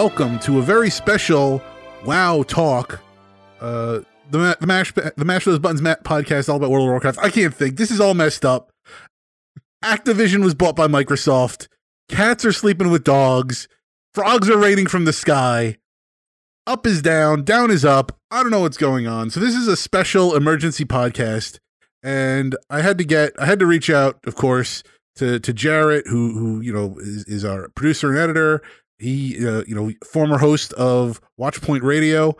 Welcome to a very special Wow Talk. Uh, the the mash the mash those buttons Matt podcast all about World of Warcraft. I can't think. This is all messed up. Activision was bought by Microsoft. Cats are sleeping with dogs. Frogs are raining from the sky. Up is down, down is up. I don't know what's going on. So this is a special emergency podcast, and I had to get I had to reach out, of course, to to Jarret, who who you know is, is our producer and editor. He, uh, you know, former host of Watchpoint Radio,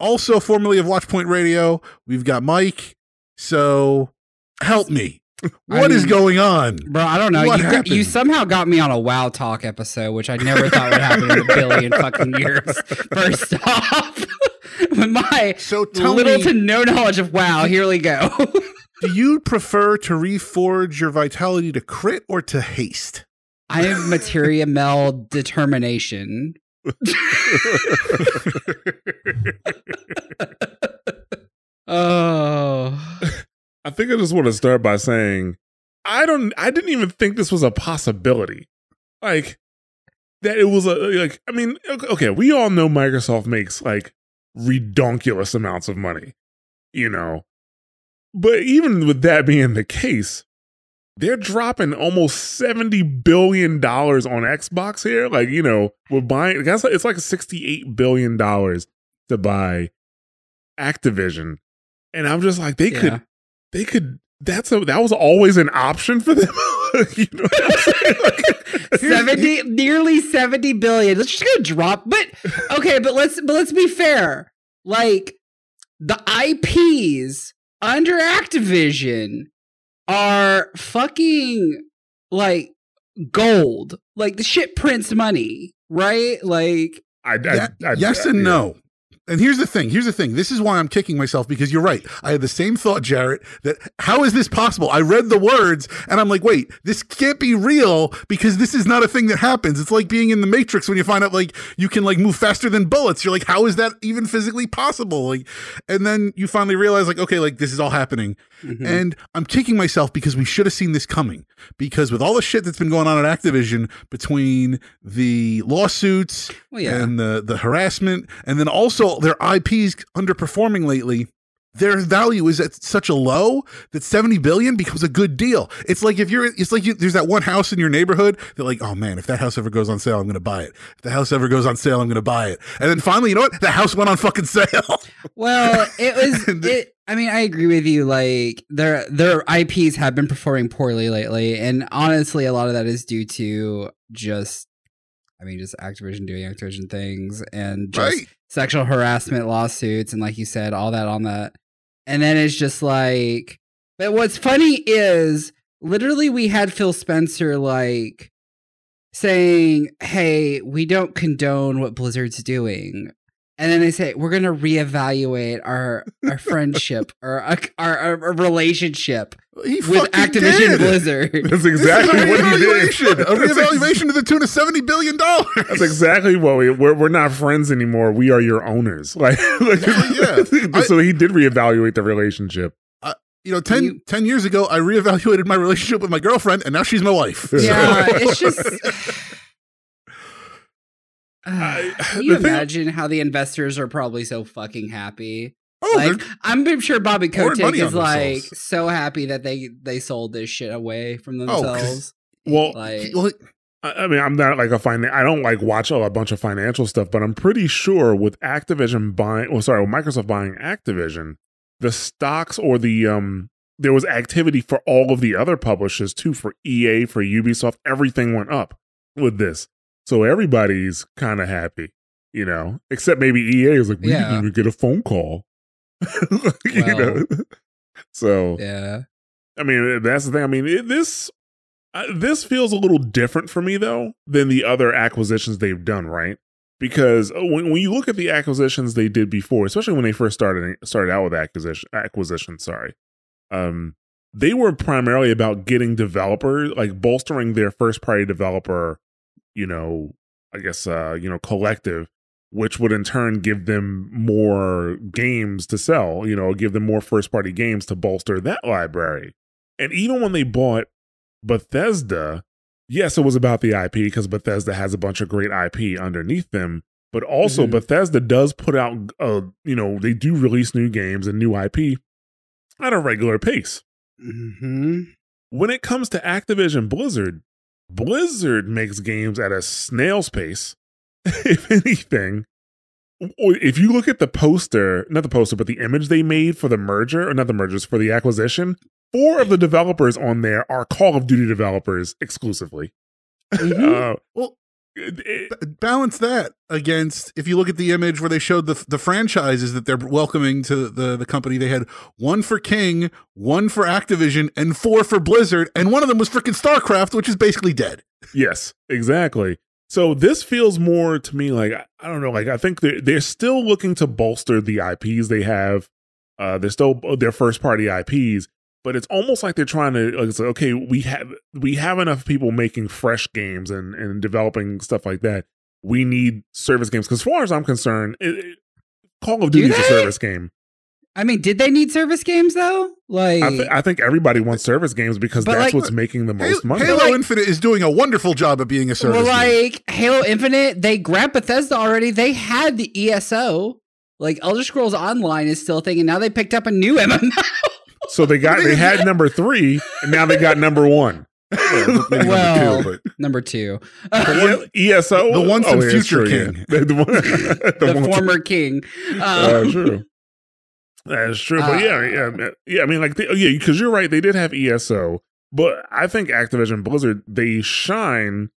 also formerly of Watchpoint Radio. We've got Mike. So help me. What is mean- going on? Bro, I don't know. What You, got, you somehow got me on a WoW Talk episode, which I never thought would happen in a billion fucking years. First off, with my So little me, to no knowledge of WoW, here we go. do you prefer to reforge your vitality to crit or to haste? I have materia meld determination. Oh, I think I just want to start by saying I don't I didn't even think this was a possibility. Like that it was a like I mean okay, okay, we all know Microsoft makes like redonkulous amounts of money, you know. But even with that being the case, they're dropping almost 70 billion dollars on Xbox here. Like, you know, we're buying it's like 68 billion dollars to buy Activision. And I'm just like they could yeah. they could that's a that was always an option for them you know? Like, seventy, nearly seventy billion. Let's just gonna drop. But okay, but let's but let's be fair. Like the IPs under Activision are fucking like gold. Like the shit prints money, right? Like I, I, Ye- I- yes I- and yeah. no. And here's the thing. Here's the thing. This is why I'm kicking myself because you're right. I had the same thought, Jarret, that how is this possible? I read the words and I'm like, wait, this can't be real because this is not a thing that happens. It's like being in the Matrix when you find out like you can like move faster than bullets. You're like, how is that even physically possible? Like, and then you finally realize like, okay, like this is all happening. mhm. And I'm kicking myself because we should have seen this coming. Because with all the shit that's been going on at Activision between the lawsuits well, yeah. and the the harassment, and then also their IPs underperforming lately. Their value is at such a low that 70 billion becomes a good deal. It's like if you're, it's like you, there's that one house in your neighborhood that like, oh man, if that house ever goes on sale, I'm going to buy it. If the house ever goes on sale, I'm going to buy it. And then finally, you know what? The house went on fucking sale. Well, it was And- it. I mean, I agree with you. Like their their IPs have been performing poorly lately, and honestly, a lot of that is due to just, I mean, just Activision doing Activision things and just right. Sexual harassment lawsuits, and like you said, all that on that. And then it's just like, but what's funny is literally we had Phil Spencer like saying, "Hey, we don't condone what Blizzard's doing." And then they say we're going to reevaluate our our friendship or our, our, our relationship He with Activision did. Blizzard. that's exactly a what he did reevaluation, a That's ex- reevaluation to the tune of seventy billion dollars. that's exactly what we we're, we're not friends anymore we are your owners like, like Yeah, yeah. so he did reevaluate the relationship You know, 10, You- 10 years ago, I reevaluated my relationship with my girlfriend, and now she's my wife. yeah, it's just. I- Can you thing- imagine how the investors are probably so fucking happy? oh, like I'm sure Bobby Kotick is like so happy that they they sold this shit away from Oh, themselves. well like well, I mean, I'm not like a finan I don't like watch a bunch of financial stuff, but I'm pretty sure with Activision buying, well, sorry, with Microsoft buying Activision, the stocks or the um there was activity for all of the other publishers too, for EA, for Ubisoft. Everything went up with this, so everybody's kind of happy, you know. Except maybe EA is like, we Yeah. didn't even get a phone call, you know. So Yeah. I mean, that's the thing. I mean, it, this uh, this feels a little different for me though than the other acquisitions they've done, right? Because uh, when, when you look at the acquisitions they did before, especially when they first started started out with acquisition acquisition, sorry, um, they were primarily about getting developers like bolstering their first party developer, you know, I guess uh, you know, collective, which would in turn give them more games to sell, you know, give them more first party games to bolster that library. And even when they bought Bethesda, yes, it was about the IP because Bethesda has a bunch of great IP underneath them. But also, Mhm. Bethesda does put out, uh, you know, they do release new games and new IP at a regular pace. hmm When it comes to Activision Blizzard, Blizzard makes games at a snail's pace. if anything, if you look at the poster, not the poster, but the image they made for the merger, or not the mergers, for the acquisition, four of the developers on there are Call of Duty developers exclusively. Mhm. Uh, Well, it- balance that against if you look at the image where they showed the the franchises that they're welcoming to the the company they had one for king one for activision and four for blizzard and one of them was freaking starcraft which is basically dead Yes, exactly. So this feels more to me like I don't know, like I think they're they're still looking to bolster the IPs they have. Uh, they're still their first party IPs, but it's almost like they're trying to like it's like, okay, we have we have enough people making fresh games and and developing stuff like that. We need service games because, as far as I'm concerned, it, it- Call of Duty is a service game. I mean, did they need service games though? Like, I, th- I think everybody wants service games because that's like, what's making the Halo, most money. Halo Like- infinite is doing a wonderful job of being a service well, game. like Halo Infinite, they grabbed Bethesda already. They had the ESO. Like Elder Scrolls Online is still a thing, and now they picked up a new MMO. So they got they had number three, and now they got number one. Yeah, maybe number Well, two, but Number two, The E- ESO, The once and yeah, future true, yeah. king. The, the, one- the the one- former king. Um, Uh, true. That's true, but yeah, Uh, yeah, man. yeah. I mean, like, they, oh, yeah, because you're right. They did have ESO, but I think Activision Blizzard they shine.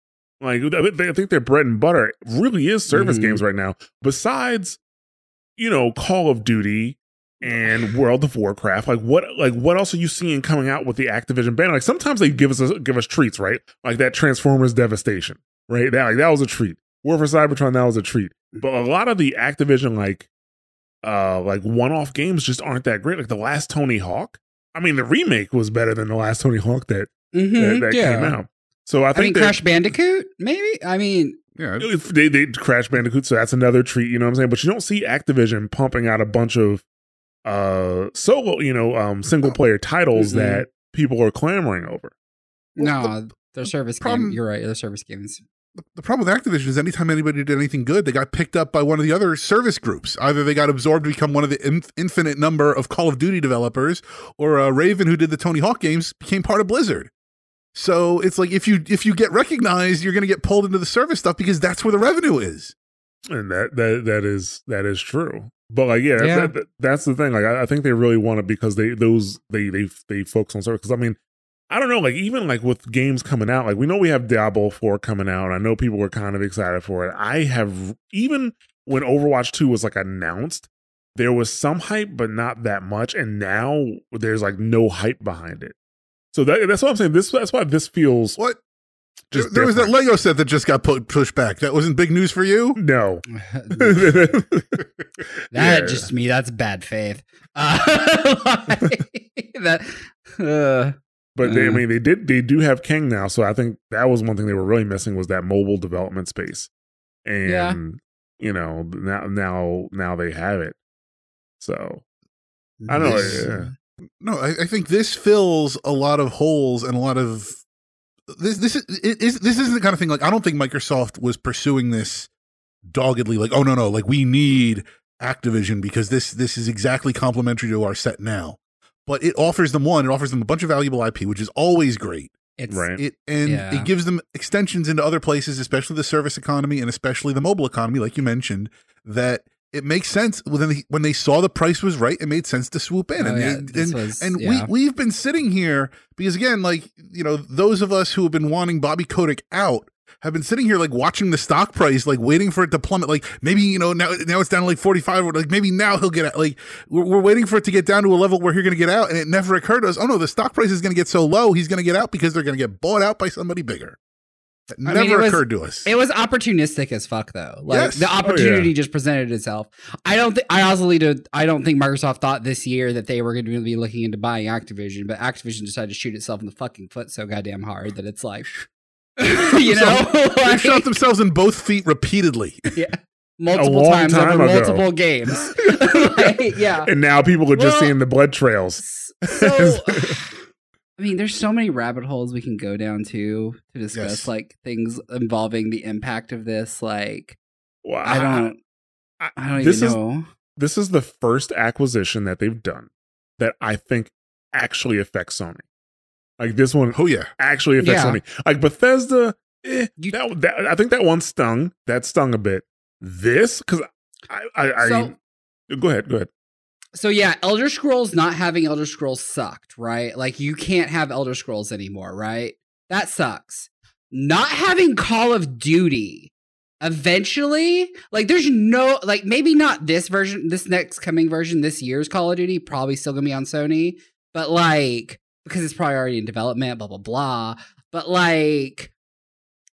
Like, I think- I think their bread and butter really is service Mhm. games right now. Besides, you know, Call of Duty and World of Warcraft. Like, what, like, what else are you seeing coming out with the Activision banner? Like, sometimes they give us a, give us treats, right? Like that Transformers Devastation, right? That like that was a treat. War for Cybertron, that was a treat. But a lot of the Activision like uh like one-off games just aren't that great. Like the last Tony Hawk. I mean, the remake was better than the last Tony Hawk that mhm, that, that yeah. came out. So I I, think mean, that Crash Bandicoot, maybe. I mean, yeah, they they Crash Bandicoot, so that's another treat. You know what I'm saying? But you don't see Activision pumping out a bunch of uh solo, you know, um single player titles Mhm. that people are clamoring over. Well, no, they're service problem- games. You're right. They're service games. the problem with Activision is anytime anybody did anything good, they got picked up by one of the other service groups. Either they got absorbed to become one of the in- infinite number of Call of Duty developers, or uh, Raven, who did the Tony Hawk games, became part of Blizzard. So it's like if you if you get recognized, you're going to get pulled into the service stuff because that's where the revenue is. and that that that is that is true but like yeah, Yeah. That, that- that's the thing. Like I, I think they really want it because they those they they they focus on service. Because i mean i don't know like even like with games coming out like we know we have diablo 4 coming out. And i know people are kind of excited for it. I have even when overwatch 2 was like announced there was some hype but not that much. And now there's like no hype behind it. So that, that's what i'm saying. This that's why this feels What? Just there was that. Lego set that just got put, pushed back. That wasn't big news for you. no that Yeah. just me, that's bad faith. Uh, like, that. Uh, But they, I Uh. mean, they did. They do have King now, so I think that was one thing they were really missing was that mobile development space. And Yeah. you know, now now now they have it. So I don't know. Yeah. No, I, I think this fills a lot of holes and a lot of this. This is it is this isn't the kind of thing like I don't think Microsoft was pursuing this doggedly. Like, oh no, no, like we need Activision because this this is exactly complementary to our set now. But it offers them one. It offers them a bunch of valuable IP, which is always great. it's Right. It and Yeah. it gives them extensions into other places, especially the service economy and especially the mobile economy, like you mentioned, that it makes sense when they, when they saw the price was right. It made sense to swoop in, Oh, and yeah, they- and, was- and yeah. we we've been sitting here because again, like you know, those of us who have been wanting Bobby Kotick out have been sitting here like watching the stock price, like waiting for it to plummet. Like maybe you know now now it's down to like forty five, or like maybe now he'll get out. Like we're, we're waiting for it to get down to a level where he's going to get out, and it never occurred to us. Oh no, the stock price is going to get so low, he's going to get out because they're going to get bought out by somebody bigger. That I never mean, it was- occurred to us. It was opportunistic as fuck, though. Like Yes. the Oh, yeah. opportunity just presented itself. I don't think. I also lead to. I don't think Microsoft thought this year that they were going to be looking into buying Activision, but Activision decided to shoot itself in the fucking foot so goddamn hard that it's like, you know, like, shot themselves in both feet repeatedly. Yeah multiple times time over ago. multiple games. Like, yeah. And now people are just Well- seeing the blood trails. So, I mean, there's so many rabbit holes we can go down to to discuss Yes. like things involving the impact of this. Like, Well, I don't, I- I don't this even is know. this is the first acquisition that they've done that I think actually affects Sony. Like this one Oh yeah, actually affects Yeah. Sony. Like Bethesda, eh, You- that, that I think that one stung. That stung a bit. This because I I, I go ahead, go ahead. So yeah, Elder Scrolls not having Elder Scrolls sucked, right? Like you can't have Elder Scrolls anymore, right? That sucks. Not having Call of Duty eventually, like there's no like maybe not this version, this next coming version, this year's Call of Duty, probably still gonna be on Sony, but like because it's probably already in development, blah blah blah. But like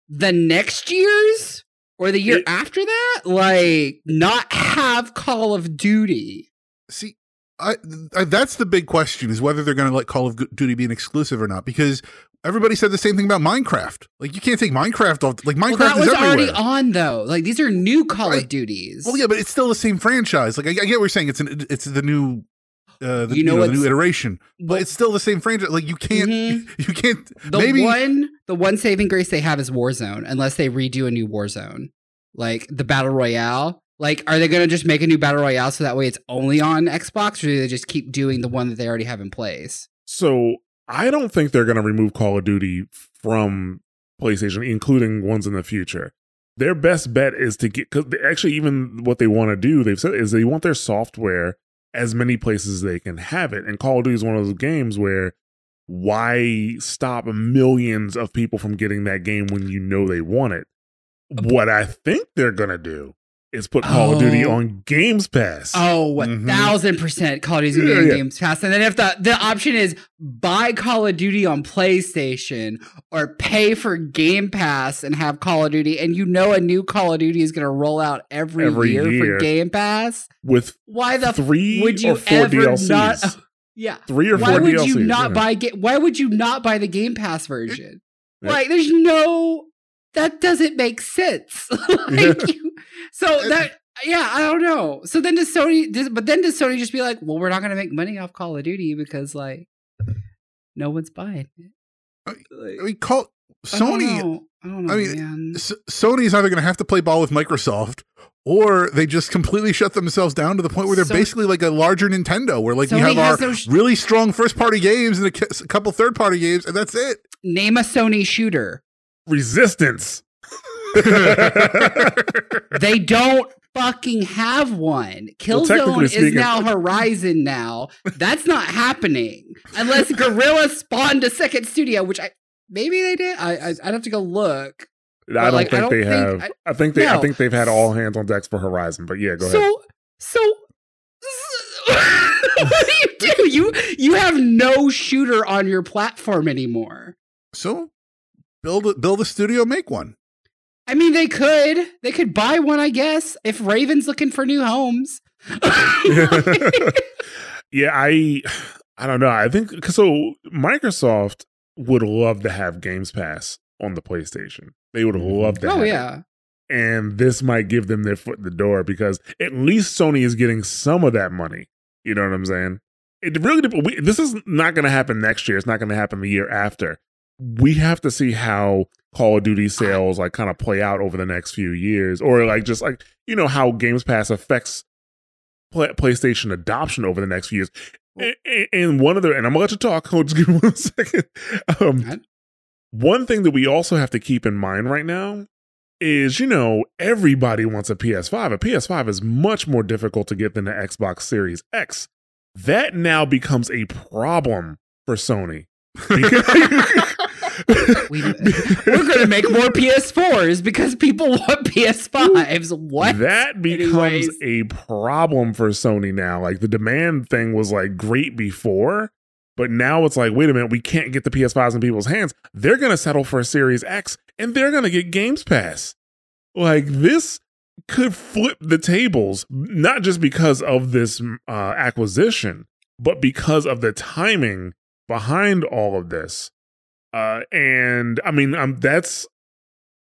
the next year's or the year It- after that, like not have Call of Duty. See, I, I that's the big question is whether they're going to let Call of Duty be an exclusive or not because everybody said the same thing about Minecraft. Like you can't take Minecraft off. Like Minecraft well, that is was already on though. Like these are new Call Right. of Duties. Well, yeah, but it's still the same franchise. Like I, I get what you're saying. It's an it's the new. Uh, the, You know the new iteration, but Well, it's still the same franchise. Like you can't, Mhm. you can't. the maybe one the one saving grace they have is Warzone, unless they redo a new Warzone, like the battle royale. Like, are they going to just make a new battle royale so that way it's only on Xbox, or do they just keep doing the one that they already have in place? So I don't think they're going to remove Call of Duty from PlayStation, including ones in the future. Their best bet is to get because actually, even what they want to do, they've said is they want their software as many places as they can have it. And Call of Duty is one of those games where why stop millions of people from getting that game when you know they want it? What I think they're going to do is put Call of Duty Oh. on Games Pass. Oh, a Mhm. thousand percent Call of Duty Yeah, in yeah. Games Pass. And then if the, the option is buy Call of Duty on PlayStation or pay for Game Pass and have Call of Duty, and you know a new Call of Duty is gonna roll out every, Every year, year. for Game Pass, with why the three would you or four ever DLCs. not yeah. Three or Why four would DLCs. you not know. buy why would you not buy the Game Pass version? Yeah. Like there's no that doesn't make sense. like, Yeah. you- so that yeah, I don't know. So then does Sony does, but then does Sony just be like, well, we're not gonna make money off Call of Duty because like no one's buying it. I- Like, I mean, call I don't Sony. know. I don't know, I mean. S- Sony's either going to have to play ball with Microsoft, or they just completely shut themselves down to the point where they're So- basically like a larger Nintendo, where like we Sony have our no sh- really strong first party games and a, ca- a couple third party games, and that's it. Name a Sony shooter. Resistance. they don't fucking have one. Killzone technically is speaking- now Horizon now. That's not happening unless Guerrilla spawned a second studio, which I maybe they did. I, I I'd have to go look. I don't like, I think don't they think- have. I- I, think they. I think they've had all hands on decks for Horizon. But yeah, go ahead. so so. what do you do? You you have no shooter on your platform anymore. So build a, build a studio, make one. I mean, they could they could buy one, I guess, if Raven's looking for new homes. yeah, I. I don't know. I think 'cause so. Microsoft would love to have Games Pass on the PlayStation. They would mm-hmm. love to. oh have it. yeah. and this might give them their foot in the door because at least Sony is getting some of that money. You know what I'm saying? It really we, this is not going to happen next year. It's not going to happen the year after. We have to see how Call of Duty sales like kind of play out over the next few years, or like just like you know how Games Pass affects Play- PlayStation adoption over the next few years. And, and- one other, and I'm gonna let you talk. Hold just give me one second. Um, one thing that we also have to keep in mind right now is, you know, everybody wants a PS5. A PS5 is much more difficult to get than the Xbox Series X. That now becomes a problem for Sony. We, we're going to make more PS4s because people want PS5s. What? That becomes Anyways. a problem for Sony now. Like the demand thing was like great before, but now it's like, wait a minute, we can't get the PS5s in people's hands. They're going to settle for a Series X and they're going to get Games Pass. Like this could flip the tables, not just because of this uh, acquisition, but because of the timing behind all of this. Uh, and I mean, um, that's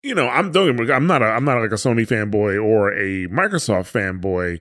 you know, I'm don't I'm not a I'm not like a Sony fanboy or a Microsoft fanboy,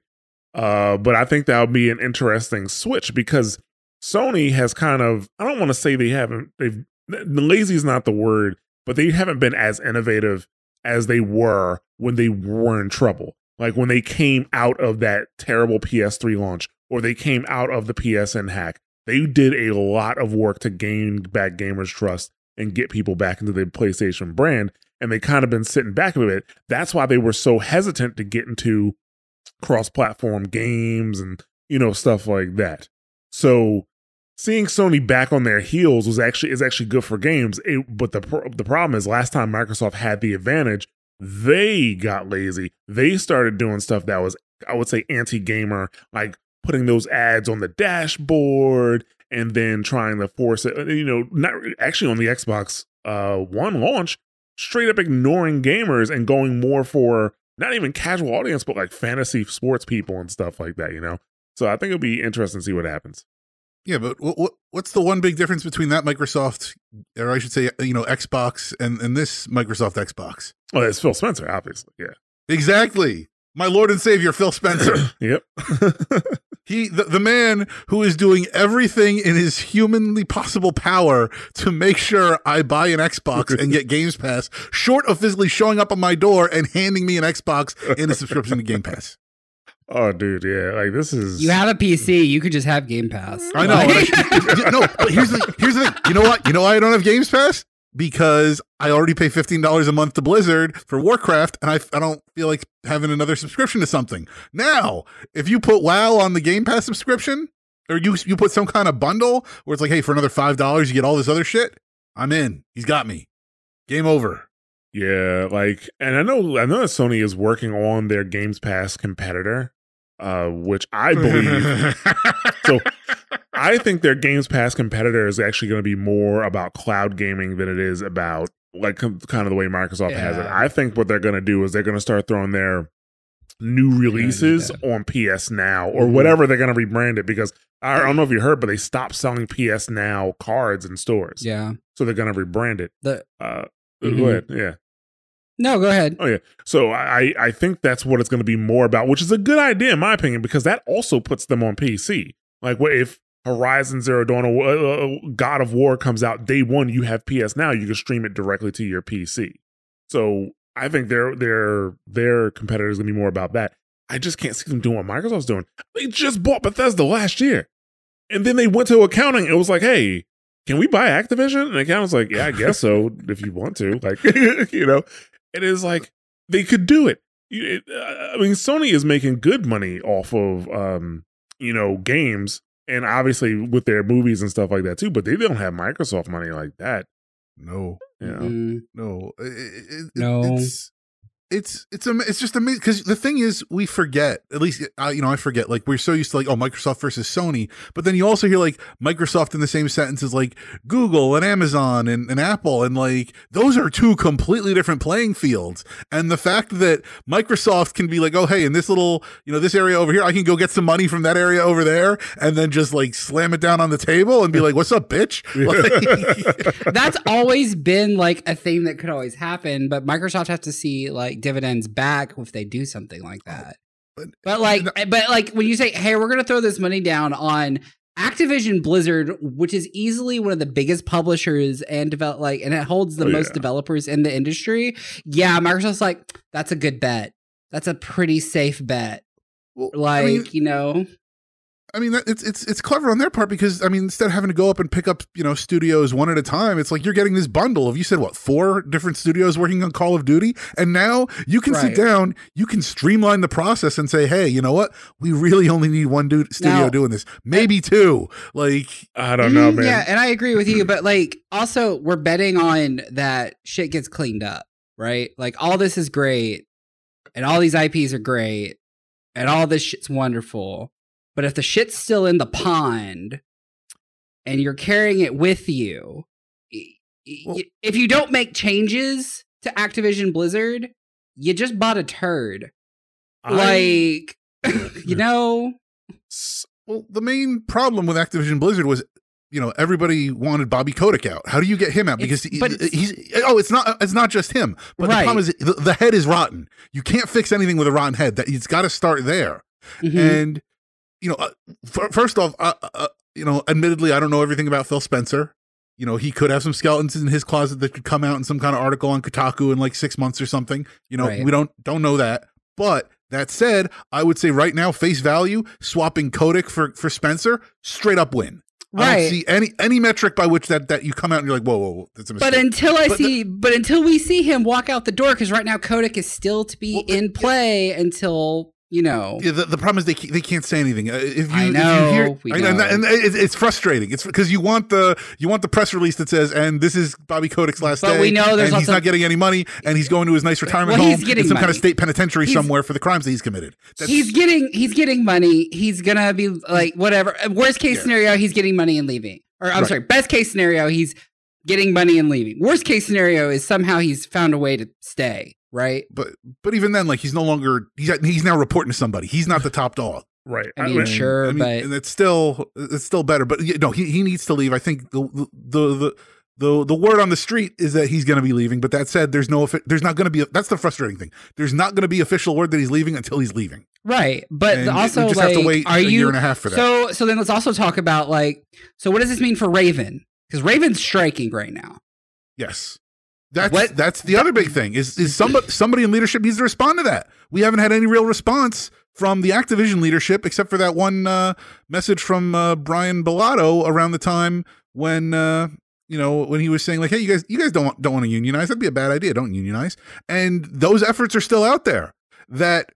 uh, but I think that would be an interesting switch because Sony has kind of I don't want to say they haven't they've lazy is not the word, but they haven't been as innovative as they were when they were in trouble. Like when they came out of that terrible PS3 launch or they came out of the PSN hack. They did a lot of work to gain back gamers' trust and get people back into the PlayStation brand. And they kind of been sitting back a bit. That's why they were so hesitant to get into cross platform games and, you know, stuff like that. So seeing Sony back on their heels was actually is actually good for games. It, but the the problem is last time Microsoft had the advantage, they got lazy. They started doing stuff that was I would say anti gamer, like putting those ads on the dashboard and then trying to force it. You know, not actually on the Xbox uh, One launch, straight up ignoring gamers and going more for not even casual audience, but like fantasy sports people and stuff like that. You know, so I think it'll be interesting to see what happens. Yeah, but what, what what's the one big difference between that Microsoft, or I should say, you know, Xbox and and this Microsoft Xbox? Well, it's Phil Spencer, obviously. Yeah. Exactly, my Lord and Savior Phil Spencer. Yep. he, the, the man who is doing everything in his humanly possible power to make sure I buy an Xbox and get Games Pass, short of physically showing up on my door and handing me an Xbox and a subscription to Game Pass. oh, dude. Yeah. Like this is. You have a PC, you could just have Game Pass. I know. Like- no, but here's the here's the thing. You know what? You know why I don't have Games Pass? Because I already pay fifteen dollars a month to Blizzard for Warcraft, and I I don't feel like having another subscription to something. Now, if you put WoW on the Game Pass subscription, or you you put some kind of bundle where it's like, hey, for another five dollars you get all this other shit, I'm in. He's got me. Game over. Yeah, like, and I know, I know that Sony is working on their Games Pass competitor, uh, which I believe. so, I think their Games Pass competitor is actually going to be more about cloud gaming than it is about like kind of the way Microsoft has it. I think what they're going to do is they're going to start throwing their new releases on PS Now or Mhm. whatever they're going to rebrand it because I don't know if you heard, but they stopped selling PS Now cards in stores, yeah. so they're going to rebrand it. The Uh, Mhm. Go ahead, yeah. no, go ahead. Oh yeah. So I I think that's what it's going to be more about, which is a good idea in my opinion because that also puts them on PC. Like what if Horizon Zero Dawn or uh, God of War comes out day one, you have PS now, you can stream it directly to your PC. So I think their their their competitors to be more about that. I just can't see them doing what Microsoft's doing. They just bought Bethesda last year, and then they went to accounting. It was like, hey. Can we buy Activision? And the accountant's like, yeah, I guess so, if you want to. Like, you know, it is like they could do it. It- uh, I mean, Sony is making good money off of, um, you know, games, and obviously with their movies and stuff like that too. But they don't have Microsoft money like that. no, You know, Mm, no, it, it- No. It's it's it's am- it's just amazing because the thing is we forget at least I, you know I forget like we're so used to like oh Microsoft versus Sony but then you also hear like Microsoft in the same sentence as like Google and Amazon and, and Apple and like those are two completely different playing fields. And the fact that Microsoft can be like oh hey in this little you know this area over here I can go get some money from that area over there and then just like slam it down on the table and be like what's up bitch? Like- That's always been like a thing that could always happen, but Microsoft has to see like dividends back if they do something like oh, that. But- But like, eh, but like when you say, "Hey, we're gonna throw this money down on Activision Blizzard," which is easily one of the biggest publishers and develop like, and it holds the Oh, most yeah. developers in the industry. Yeah, Microsoft's like, that's a good bet. That's a pretty safe bet. Well, I Like, mean, you know, I mean, it's it's it's clever on their part because I mean, instead of having to go up and pick up you know studios one at a time, it's like you're getting this bundle of you said what four different studios working on Call of Duty, and now you can Right. sit down, you can streamline the process and say, hey, you know what, we really only need one dude, studio Now- doing this, maybe two. Like, I don't know, Mm, man. Yeah, and I agree with you, but like also we're betting on that shit gets cleaned up, right? Like all this is great and all these IPs are great and all this shit's wonderful. But if the shit's still in the pond and you're carrying it with you, Well- if you don't make changes to Activision Blizzard, you just bought a turd. I- like, you know, well, the main problem with Activision Blizzard was. You know, everybody wanted Bobby Kotick out. How do you get him out? Because he- he's oh, it's not it's not just him. But the problem is the, the head is rotten. You can't fix anything with a rotten head. That it's got to start there. Mhm. And you know, uh, f- first off, uh, uh, you know, admittedly, I don't know everything about Phil Spencer. You know, he could have some skeletons in his closet that could come out in some kind of article on Kotaku in like six months or something. You know, Right. we don't don't know that. But that said, I would say right now, face value, swapping Kotick for for Spencer, straight up win. I right. don't see any any metric by which that that you come out and you're like, whoa, whoa, whoa that's a mistake. But until I But see, but until we see him walk out the door, because right now Kotick is still to be Well, in play until you know. Yeah, the, the problem is they they can't say anything. Uh, If you, I if know, you hear, we I know, and, and it, it's frustrating. It's because you want the you want the press release that says, "And this is Bobby Kotick's last But day." we know there's and he's not getting any money, and he's going to his nice retirement Well, he's home getting in some kind of money. state penitentiary He's- somewhere for the crimes that he's committed. That's, He's getting he's getting money. He's gonna be like whatever. Uh, Worst case Yeah. scenario, he's getting money and leaving. Or I'm Right. sorry, best case scenario, he's getting money and leaving. Worst case scenario is somehow he's found a way to stay. Right. but but even then, like he's no longer he's he's now reporting to somebody. He's not the top dog. right. I mean, sure, I mean, but and it's still it's still better. But you know, he he needs to leave. I think the the the. The, the word on the street is that he's going to be leaving, but that said, there's no there's not going to be that's the frustrating thing. There's not going to be official word that he's leaving until he's leaving. right. But And also, we just like, have to wait are a you year and a half for that. So so then let's also talk about like so what does this mean for Raven? Because Raven's striking right now. Yes. That's What- that's the other big thing is is somebody somebody in leadership needs to respond to that. We haven't had any real response from the Activision leadership except for that one uh, message from uh, Brian Bulatao around the time when uh, you know when he was saying like, "Hey, you guys, you guys don't want, don't want to unionize. That'd be a bad idea. Don't unionize." And those efforts are still out there. That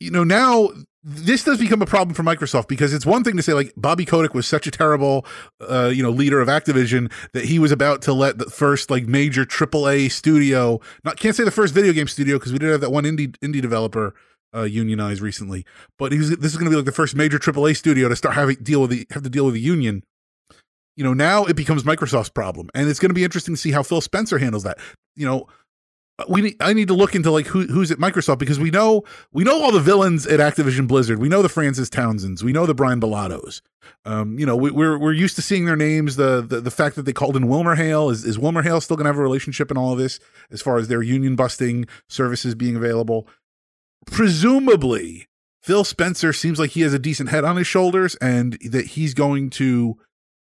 you know now this does become a problem for Microsoft because it's one thing to say like Bobby Kotick was such a terrible uh, you know leader of Activision that he was about to let the first like major AAA studio not can't say the first video game studio because we did have that one indie indie developer uh, unionize recently but was, this is going to be like the first major AAA studio to start having deal with the have to deal with the union. You know now it becomes Microsoft's problem and it's going to be interesting to see how Phil Spencer handles that. You know we need, I need to look into like who who's at Microsoft because we know we know all the villains at Activision Blizzard. We know the Frances Townsends. We know the Brian Bulataos. Um, you know, we, we're we're used to seeing their names. The the, the fact that they called in Wilmer Hale is is Wilmer Hale still going to have a relationship in all of this as far as their union busting services being available. Presumably, Phil Spencer seems like he has a decent head on his shoulders and that he's going to,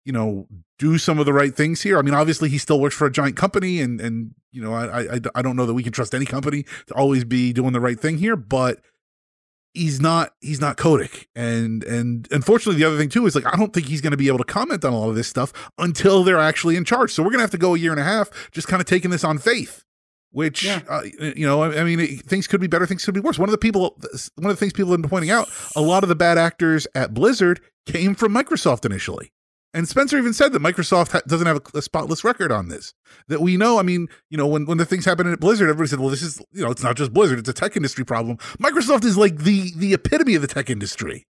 you know, do some of the right things here. I mean, obviously, he still works for a giant company, and and you know, I I I don't know that we can trust any company to always be doing the right thing here, but he's not he's not Kotick, and and unfortunately, the other thing too is like I don't think he's going to be able to comment on a lot of this stuff until they're actually in charge. So we're going to have to go a year and a half just kind of taking this on faith. Which Yeah. uh, you know, I, I mean, it, things could be better, things could be worse. One of the people, one of the things people have been pointing out, a lot of the bad actors at Blizzard came from Microsoft initially. And Spencer even said that Microsoft ha- doesn't have a, a spotless record on this. That we know. I mean, you know, when when the things happened at Blizzard, everybody said, "Well, this is you know, it's not just Blizzard; it's a tech industry problem." Microsoft is like the the epitome of the tech industry.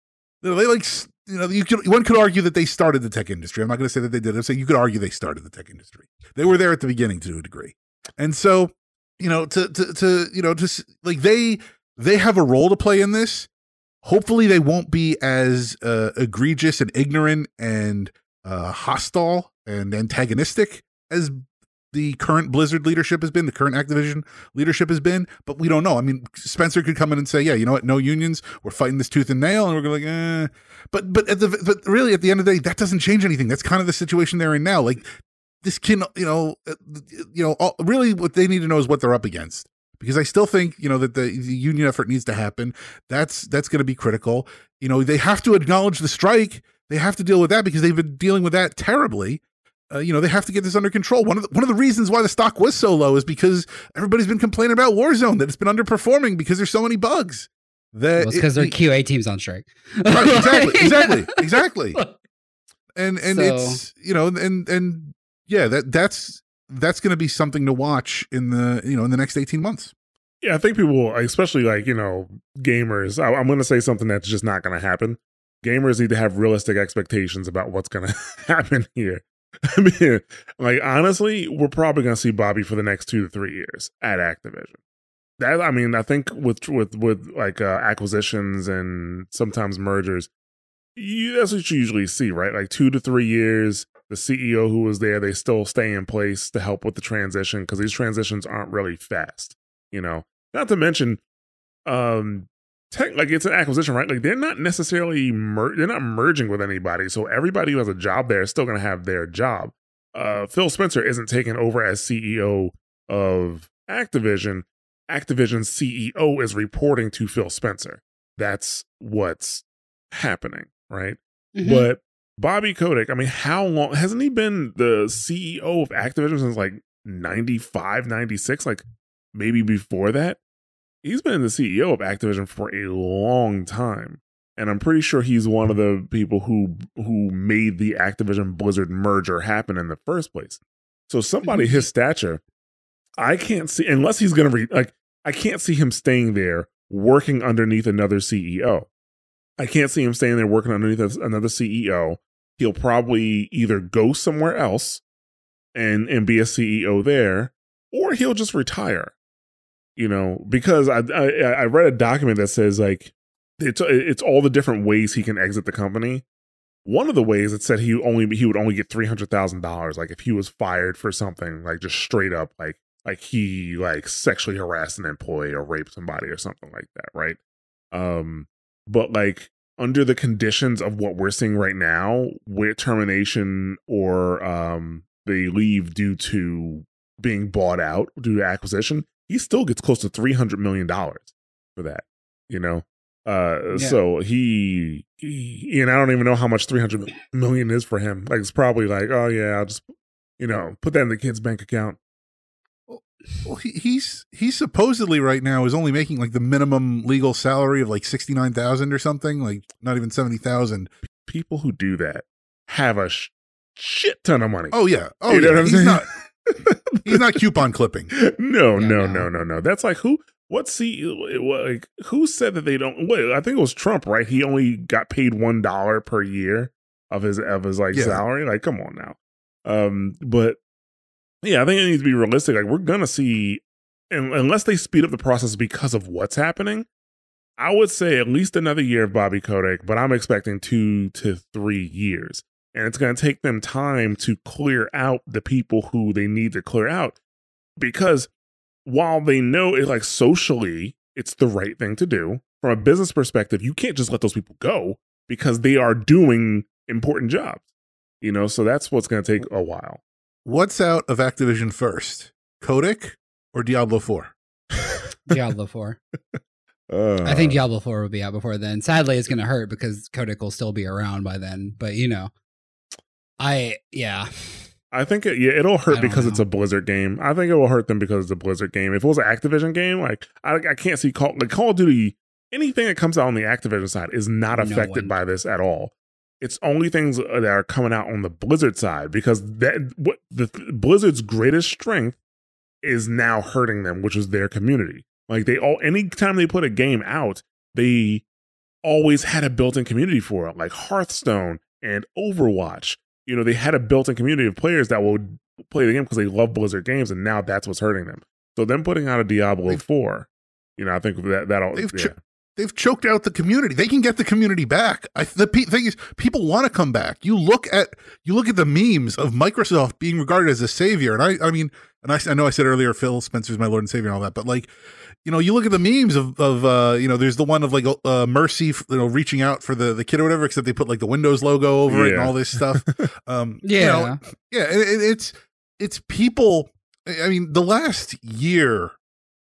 You know, they like you know, you could one could argue that they started the tech industry. I'm not going to say that they did. I'm saying you could argue they started the tech industry. They were there at the beginning to a degree, and so you know, to to to you know, just like they they have a role to play in this. Hopefully, they won't be as uh, egregious and ignorant and uh, hostile and antagonistic as the current Blizzard leadership has been, the current Activision leadership has been, but we don't know. I mean, Spencer could come in and say, "Yeah, you know what? No unions. We're fighting this tooth and nail," and we're going like, eh. But but at the but really at the end of the day, that doesn't change anything. That's kind of the situation they're in now. Like this can you know uh, you know all, really what they need to know is what they're up against. because I still think you know that the, the union effort needs to happen. That's that's going to be critical. You know, they have to acknowledge the strike. They have to deal with that because they've been dealing with that terribly. Uh, you know, they have to get this under control. One of the, one of the reasons why the stock was so low is because everybody's been complaining about Warzone that it's been underperforming because there's so many bugs. That Well, it's because it- their QA team's on strike. right, exactly, exactly, exactly. And and So- it's you know and and yeah that that's that's going to be something to watch in the you know in the next eighteen months. Yeah, I think people, especially like, you know, gamers, I, I'm going to say something that's just not going to happen. Gamers need to have realistic expectations about what's going to happen here. I mean, like, honestly, we're probably going to see Bobby for the next two to three years at Activision. That, I mean, I think with, with, with like uh, acquisitions and sometimes mergers, you, that's what you usually see, right? Like two to three years, the CEO who was there, they still stay in place to help with the transition because these transitions aren't really fast, you know? Not to mention, um, tech like it's an acquisition, right? Like they're not necessarily mer- they're not merging with anybody, so everybody who has a job there is still going to have their job. Uh, Phil Spencer isn't taking over as CEO of Activision. Activision's CEO is reporting to Phil Spencer. That's what's happening, right? Mhm. But Bobby Kotick, I mean, how long hasn't he been the CEO of Activision since like 95, 96? Like maybe before that? He's been the CEO of Activision for a long time. And I'm pretty sure he's one of the people who who made the Activision Blizzard merger happen in the first place. So somebody his stature, I can't see unless he's gonna re like I can't see him staying there working underneath another CEO. I can't see him staying there working underneath another CEO. He'll probably either go somewhere else and and be a CEO there, or he'll just retire. You know, because I I, I read a document that says like it's it's all the different ways he can exit the company. One of the ways it said he only he would only get three hundred thousand dollars, like if he was fired for something, like just straight up, like like he like sexually harassed an employee or raped somebody or something like that, right? Um, but like under the conditions of what we're seeing right now, with termination or um they leave due to being bought out due to acquisition, he still gets close to three hundred million dollars for that. You know, uh, Yeah. so he, he and I don't even know how much three hundred million is for him. Like it's probably like, oh yeah, I'll just you know put that in the kid's bank account. Well, he, he's he's supposedly right now is only making like the minimum legal salary of like sixty nine thousand or something, like not even seventy thousand. People who do that have a sh- shit ton of money. Oh yeah, oh You know yeah. what I'm he's saying? not he's not coupon clipping. no, Yeah, no, no. no, no, no. That's like who? What's he? what- Like who said that they don't? Wait, I think it was Trump, right? He only got paid one dollar per year of his of his like Yeah. salary. Like, come on now. Um, but yeah, I think it needs to be realistic. Like, we're gonna see, and unless they speed up the process because of what's happening, I would say at least another year of Bobby Kotick. But I'm expecting two to three years, and it's gonna take them time to clear out the people who they need to clear out because while they know it like socially it's the right thing to do from a business perspective you can't just let those people go because they are doing important jobs you know so that's what's going to take a while What's out of Activision first, Kotick or Diablo Four? Diablo 4. uh, I think Diablo 4 will be out before then. Sadly, it's going to hurt because Kotick will still be around by then. But, you know, I, yeah. i think it, yeah it'll hurt because it's a blizzard game i think it will hurt them because it's a blizzard game if it was an activision game like i, I can't see call like call of duty anything that comes out on the activision side is not No affected one. by this at all it's only things uh, that are coming out on the Blizzard side because that what the Blizzard's greatest strength is now hurting them, which is their community. Like they all anytime they put a game out, they always had a built-in community for it, like Hearthstone and Overwatch. You know, they had a built-in community of players that would play the game because they love Blizzard games, and now that's what's hurting them. So them putting out a Diablo They've- four, you know, I think that that'll They've yeah. cho- They've choked out the community. They can get the community back. I, the pe- thing is, people want to come back. You look at you look at the memes of Microsoft being regarded as a savior, and I, I mean, and I, I know I said earlier, Phil Spencer's my Lord and Savior and all that, but like, you know, you look at the memes of of uh, you know, there's the one of like uh, Mercy, you know, reaching out for the the kid or whatever, except they put like the Windows logo over it and all this stuff. Um, Yeah. you know, yeah, it, it- it's it's people. I mean, the last year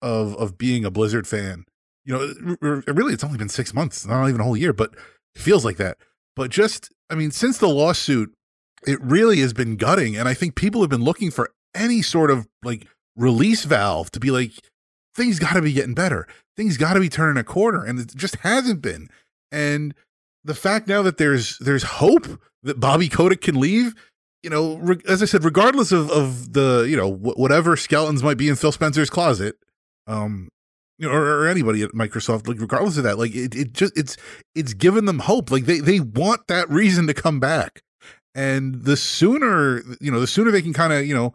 of of being a Blizzard fan. You know, r- r- really, it's only been six months, not even a whole year, but it feels like that. But just, I mean, since the lawsuit, it really has been gutting, and I think people have been looking for any sort of like release valve to be like, things got to be getting better, things got to be turning a corner, and it just hasn't been. And the fact now that there's there's hope that Bobby Kotick can leave, you know, re- as I said, regardless of of the you know wh- whatever skeletons might be in Phil Spencer's closet, um, you know, or, or anybody at Microsoft, like regardless of that, like it, it just it's it's given them hope. Like they they want that reason to come back, and the sooner you know, the sooner they can kind of you know,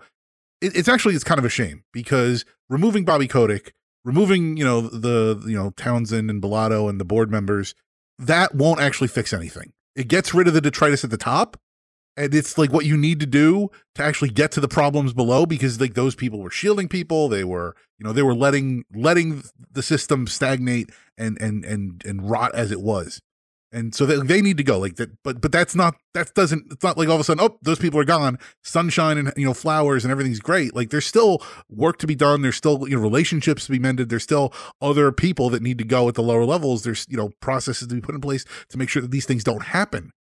it, it's actually it's kind of a shame because removing Bobby Kotick, removing you know the you know Townsend and Bulatao and the board members, that won't actually fix anything. It gets rid of the detritus at the top, and it's like what you need to do to actually get to the problems below because like those people were shielding people they were you know they were letting letting the system stagnate and and and and rot as it was and so they, they need to go like that but but that's not that doesn't it's not like all of a sudden oh those people are gone. Sunshine and you know flowers and everything's great. Like there's still work to be done. There's still you know relationships to be mended. There's still other people that need to go at the lower levels. There's you know processes to be put in place to make sure that these things don't happen.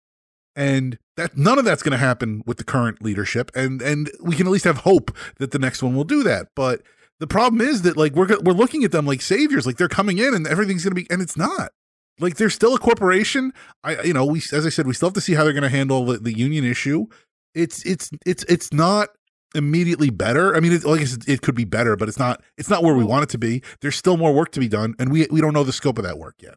And that none of that's going to happen with the current leadership. And and we can at least have hope that the next one will do that. But the problem is that like we're we're looking at them like saviors. Like they're coming in and everything's going to be and it's not like they're still a corporation i you know we as i said we still have to see how they're going to handle the, the union issue it's it's it's it's not immediately better i mean it, like I said, it could be better but it's not it's not where we want it to be there's still more work to be done and we we don't know the scope of that work yet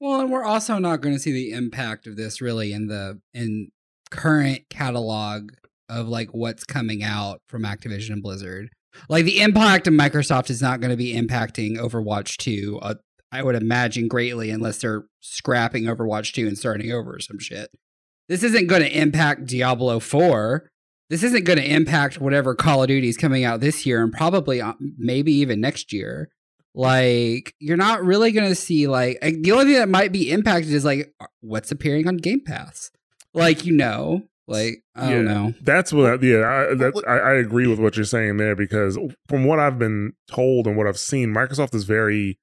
Well, and we're also not going to see the impact of this really in the in current catalog of like what's coming out from Activision and Blizzard. Like the impact of Microsoft is not going to be impacting Overwatch 2. Uh, I would imagine greatly unless they're scrapping Overwatch 2 and starting over or some shit. This isn't going to impact Diablo 4. This isn't going to impact whatever Call of Duty is coming out this year and probably uh, maybe even next year like you're not really going to see like the only thing that might be impacted is like uh, what's appearing on game pass like you know like i don't know That's what, I, yeah, I, that, I, I agree with what you're saying there because from what I've been told and what I've seen, Microsoft is very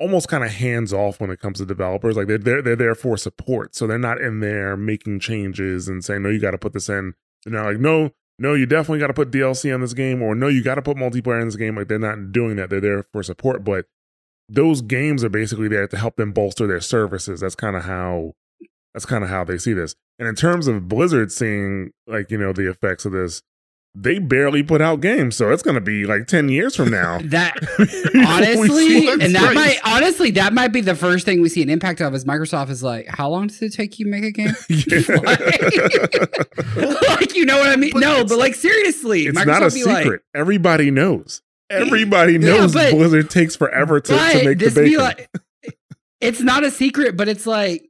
almost kind of hands off when it comes to developers. Like they're, they're they're there for support, so they're not in there making changes and saying, "No, you got to put this in." They're not like, "No, no, you definitely got to put DLC on this game," or "No, you got to put multiplayer in this game." Like they're not doing that. They're there for support, but those games are basically there to help them bolster their services. That's kind of how that's kind of how they see this. And in terms of Blizzard seeing like, you know, the effects of this, they barely put out games. So it's going to be like 10 years from now. that honestly and that right. might honestly that might be the first thing we see an impact of is microsoft is like how long does it take you to make a game like you know what i mean But no but like seriously it's Microsoft not a be secret. like, Everybody knows. Everybody Yeah, knows but- Blizzard takes forever to, to make the bacon. like it's not a secret but it's like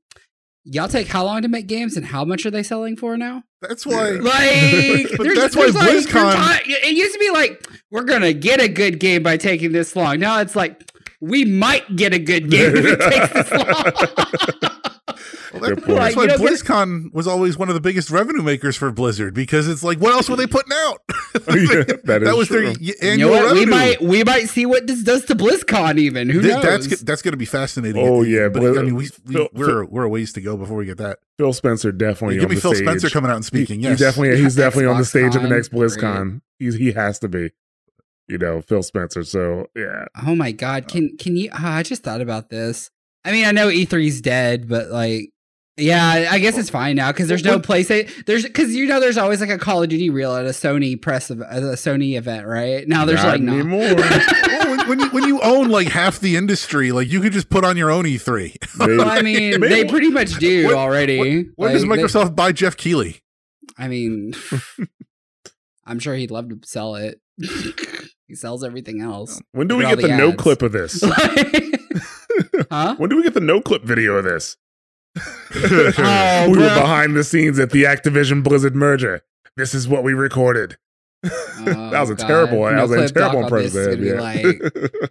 y'all take how long to make games and how much are they selling for now that's why Like, there's, that's why there's like, there's BlizzCon- ti- it used to be like, we're gonna get a good game by taking this long. Now it's like, we might get a good game if it takes this long. Well, that, that's why you get- BlizzCon was always one of the biggest revenue makers for Blizzard because it's like, what else were they putting out? Oh, yeah, that is was true. their y- you annual know what? We might we might see what this does to BlizzCon. Even who Th- knows? that's that's going to be fascinating. Oh, the yeah, but Blizz- I mean, we, we Phil- we're we're a ways to go before we get that. Phil Spencer definitely Yeah, give on me the Phil stage. Spencer coming out and speaking. He, yes, he definitely he's definitely on the stage at the next. BlizzCon. He's he has to be. You know, Phil Spencer. So yeah. Oh my god! Can can you? ah, I just thought about this. I mean, I know E3's dead, but like, yeah, I guess it's fine now because there's no Well, place. There's because you know there's always like a Call of Duty reel at a Sony press of at a Sony event, right? Now there's Not like no. anymore. well, when, when you when you own like half the industry, like you could just put on your own E3. Well, I mean, maybe- they pretty much do When- already. When does Like, they- Microsoft buy Geoff Keighley? I mean, I'm sure he'd love to sell it. he sells everything else. When do we get the all Noclip of this? Huh? when do we get the Noclip video of this? Oh, we were behind the scenes at the Activision Blizzard merger. This is what we recorded. that was a Oh, God. terrible. that was a terrible on this is impression. Yeah.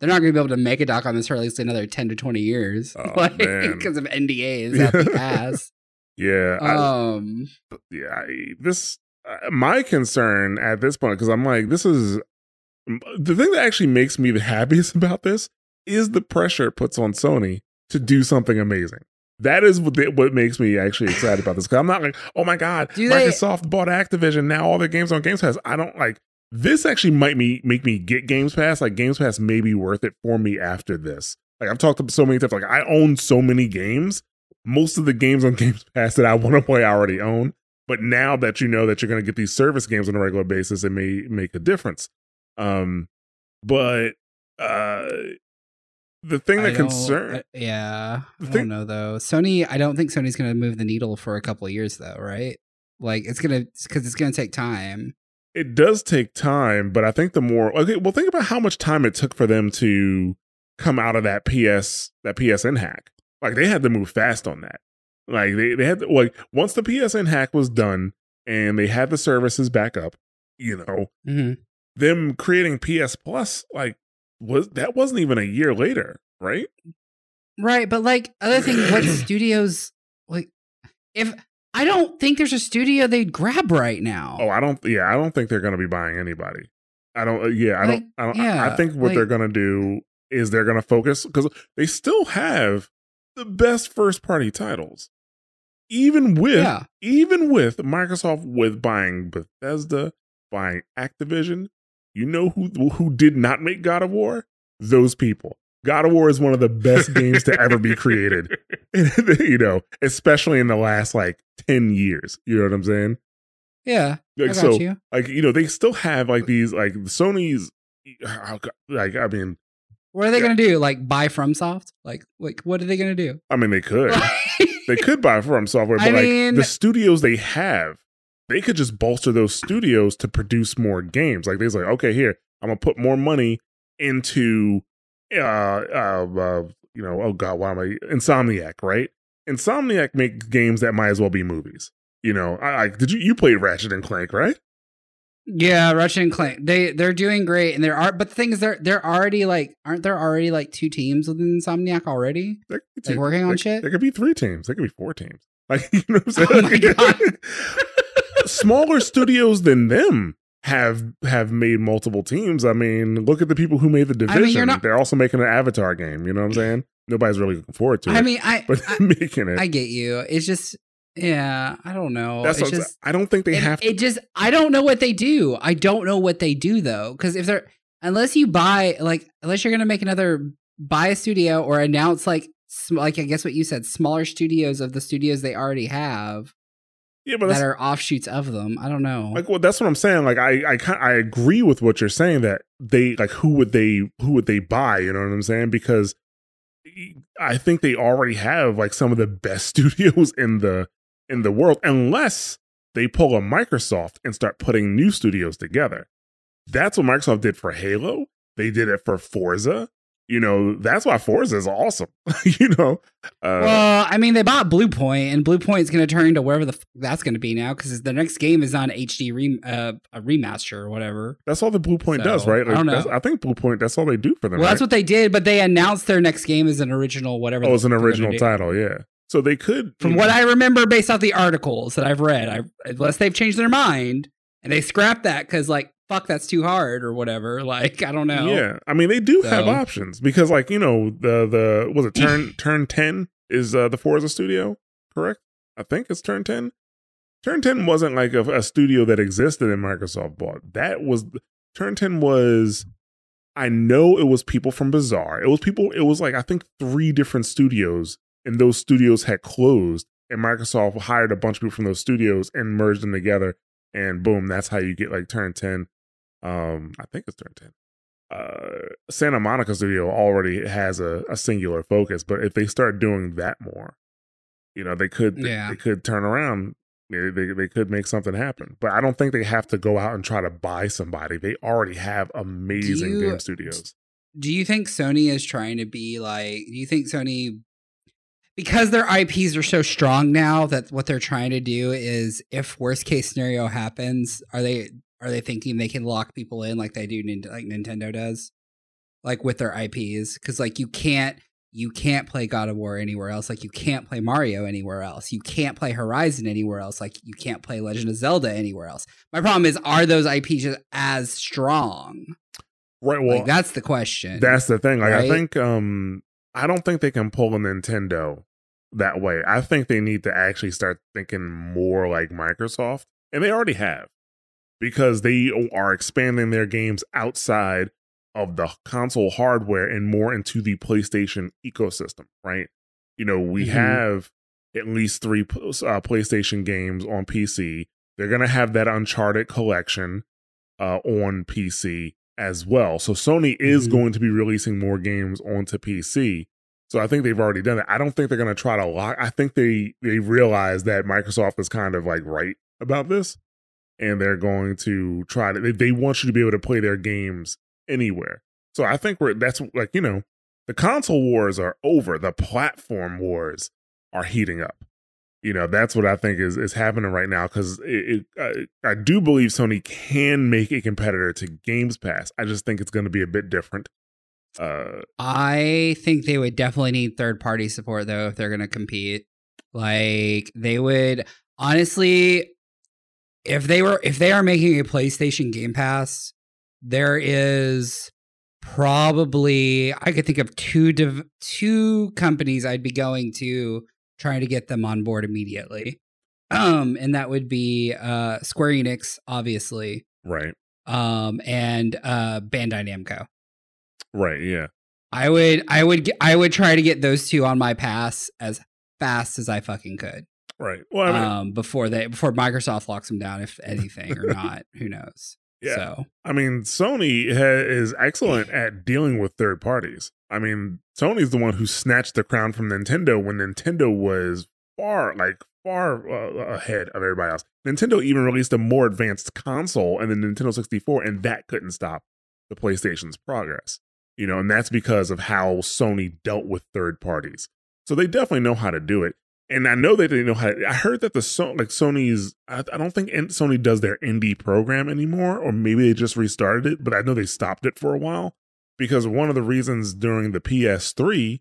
They're not going to be able to make a doc on this for at least another 10 to 20 years. Oh, like, because of NDAs out the ass. yeah. I- Um, yeah, I, this uh, my concern at this point because I'm like, this is the thing that actually makes me the happiest about this is the pressure it puts on Sony to do something amazing. That is what, what makes me actually excited about this. Because I'm not like, oh my god, Do they- Microsoft bought Activision. Now all their games on Games Pass. I don't like this. Actually, might me make me get Games Pass. Like Games Pass may be worth it for me after this. Like I've talked to so many times. Like I own so many games. Most of the games on Games Pass that I want to play, I already own. But now that you know that you're going to get these service games on a regular basis, it may make a difference. Um, but uh, the thing that don't- concern uh, yeah, The I thing- don't know though. Sony, I don't think Sony's going to move the needle for a couple of years though, right? Like it's gonna because it's gonna take time. it does take time, but I think the more okay, well, think about how much time it took for them to come out of that PS that PSN hack. Like they had to move fast on that. Like they they had to, like once the PSN hack was done and they had the services back up, you know, Mm-hmm. them creating PS Plus like was that wasn't even a year later, right? Right, but like other thing, what studios like? If I don't think there's a studio they'd grab right now. Oh, I don't. Yeah, I don't think they're going to be buying anybody. I don't. uh, Yeah, I Like, don't. I don't. I- I think what like- they're going to do is they're going to focus because they still have the best first party titles, even with yeah, even with Microsoft with buying Bethesda, buying Activision. You know who who did not make God of War? Those people. God of War is one of the best games to ever be created. you know, especially in the last like 10 years. You know what I'm saying? yeah. Like I got so you. like you know they still have like these like Sony's like I mean What are they yeah. gonna do? Like buy FromSoft? Like, like what are they gonna do? I mean they could they could buy from software but I like mean- the studios they have they could just bolster those studios to produce more games like they're like okay here I'm gonna put more money into uh uh, uh you know oh god why am I Insomniac right Insomniac make games that might as well be movies you know I, I did you you played Ratchet and Clank right Yeah, Ratchet and Clank. They they're doing great, and there are. But the thing is, they're they're already like, aren't there already like two teams within Insomniac already? Could Like working on there- shit? There could be three teams. There could be four teams. Like you know what I'm saying? Oh my God. Smaller studios than them have have made multiple teams. I mean, look at the people who made the I mean, division. not- They're also making an Avatar game. You know what I'm saying? Nobody's really looking forward to it. I mean, I but I, making it. I get you. It's just, yeah, I don't know. that's just. I don't think they it, have. it just, I don't know what they do. I don't know what they do though, because if they're unless you buy like unless you're gonna make another buy a studio or announce like sm- like I guess what you said, smaller studios of the studios they already have yeah, but that are offshoots of them. I don't know. like well, that's what I'm saying. Like I I I agree with what you're saying that they like who would they who would they buy? You know what I'm saying? Because I think they already have like some of the best studios in the in the world, unless they pull a Microsoft and start putting new studios together. That's what Microsoft did for Halo. They did it for Forza. You know, that's why Forza is awesome. you know, uh, well, I mean, they bought Bluepoint, and Bluepoint is going to turn into wherever the f- that's going to be now because the next game is on HD re- uh, a remaster or whatever. that's all the Bluepoint does, So, right? I don't know. I think Bluepoint. That's all they do for them. Well, that's what they did, but they announced their next game is an original whatever. Oh, it's an f- they're gonna original title, yeah. So they could, From what I remember, based off the articles that I've read, I unless they've changed their mind and they scrapped that because like fuck, that's too hard or whatever. Like I don't know. yeah. I mean, they do have options because, like, you know, the the was it turn turn ten is uh, the Forza studio, correct? I think it's turn ten. Turn ten wasn't like a, a studio that existed in Microsoft bought. That was Turn ten was. I know it was people from Bizarre. It was people. It was like I think three different studios, and those studios had closed, and Microsoft hired a bunch of people from those studios and merged them together, and boom, that's how you get like Turn ten. Um, I think it's Turn ten. Uh, Santa Monica Studio already has a, a singular focus, but if they start doing that more, you know, they could they, Yeah. they could turn around. They, they they could make something happen, but I don't think they have to go out and try to buy somebody. They already have amazing you- game studios. Do you think Sony is trying to be like? Do you think Sony? Because their IPs are so strong now that what they're trying to do is, if worst case scenario happens, are they are they thinking they can lock people in like they do, like Nintendo does, like with their IPs? Because like you can't you can't play God of War anywhere else. Like you can't play Mario anywhere else. You can't play Horizon anywhere else. Like you can't play Legend of Zelda anywhere else. My problem is, are those IPs just as strong? Right. Well, like that's the question. That's the thing. Like I think um I don't think they can pull a Nintendo that way. I think they need to actually start thinking more like Microsoft. And they already have. Because they are expanding their games outside of the console hardware and more into the PlayStation ecosystem, right? You know, we Mhm. have at least 3 uh, PlayStation games on PC. They're going to have that Uncharted collection uh on PC as well. So Sony is Mhm. going to be releasing more games onto PC. So I think they've already done that. I don't think they're going to try to lock. I think they they realize that Microsoft is kind of like right about this, and they're going to try to. They, want you to be able to play their games anywhere. So I think we're that's like you know the console wars are over. The platform wars are heating up. You know that's what I think is is happening right now because it, it I, I do believe Sony can make a competitor to Games Pass. I just think it's going to be a bit different. Uh, I think they would definitely need third party support though if they're going to compete. Like they would honestly if they were if they are making a PlayStation Game Pass, there is probably I could think of two div- two companies I'd be going to trying to get them on board immediately. Um and that would be uh Square Enix obviously, right, um and uh Bandai Namco. right, yeah. I would I would I would try to get those two on my pass as fast as I fucking could. Right. Well, I mean, um before they before Microsoft locks them down if anything or not, who knows. Yeah. So, I mean, Sony ha- is excellent at dealing with third parties. I mean, Sony's the one who snatched the crown from Nintendo when Nintendo was far, like, far uh, ahead of everybody else. Nintendo even released a more advanced console and the Nintendo 64, and that couldn't stop the PlayStation's progress. You know, and that's because of how Sony dealt with third parties. So they definitely know how to do it. And I know they know how. To, I heard that the like Sony's. I, I don't think Sony does their indie program anymore, or maybe they just restarted it. But I know they stopped it for a while because one of the reasons during the PS3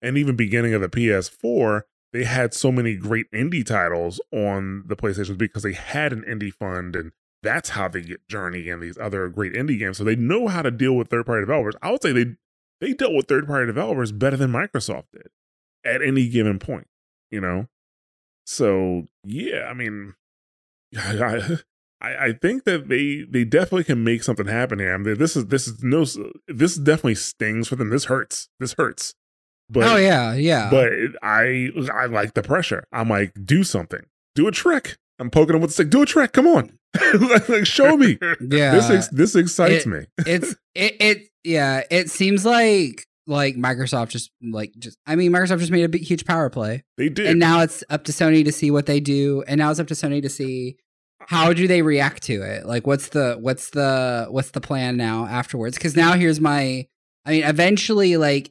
and even beginning of the PS4, they had so many great indie titles on the PlayStation because they had an indie fund, and that's how they get Journey and these other great indie games. So they know how to deal with third party developers. I would say they they dealt with third party developers better than Microsoft did at any given point you know? So yeah i mean I, I think that they they definitely can make something happen here. I mean this is this is no this definitely stings for them. This hurts. This hurts. But oh yeah, yeah. but i i like the pressure. I'm like do something. Do a trick. I'm poking them with the stick. Do a trick. Come on. Like show me. Yeah. this ex- this excites it- me. it's it it yeah, it seems like like Microsoft just like just I mean Microsoft just made a big huge power play. they did And now it's up to Sony to see what they do and now it's up to Sony to see how do they react to it? Like what's the what's the what's the plan now afterwards? Cuz now here's my I mean eventually like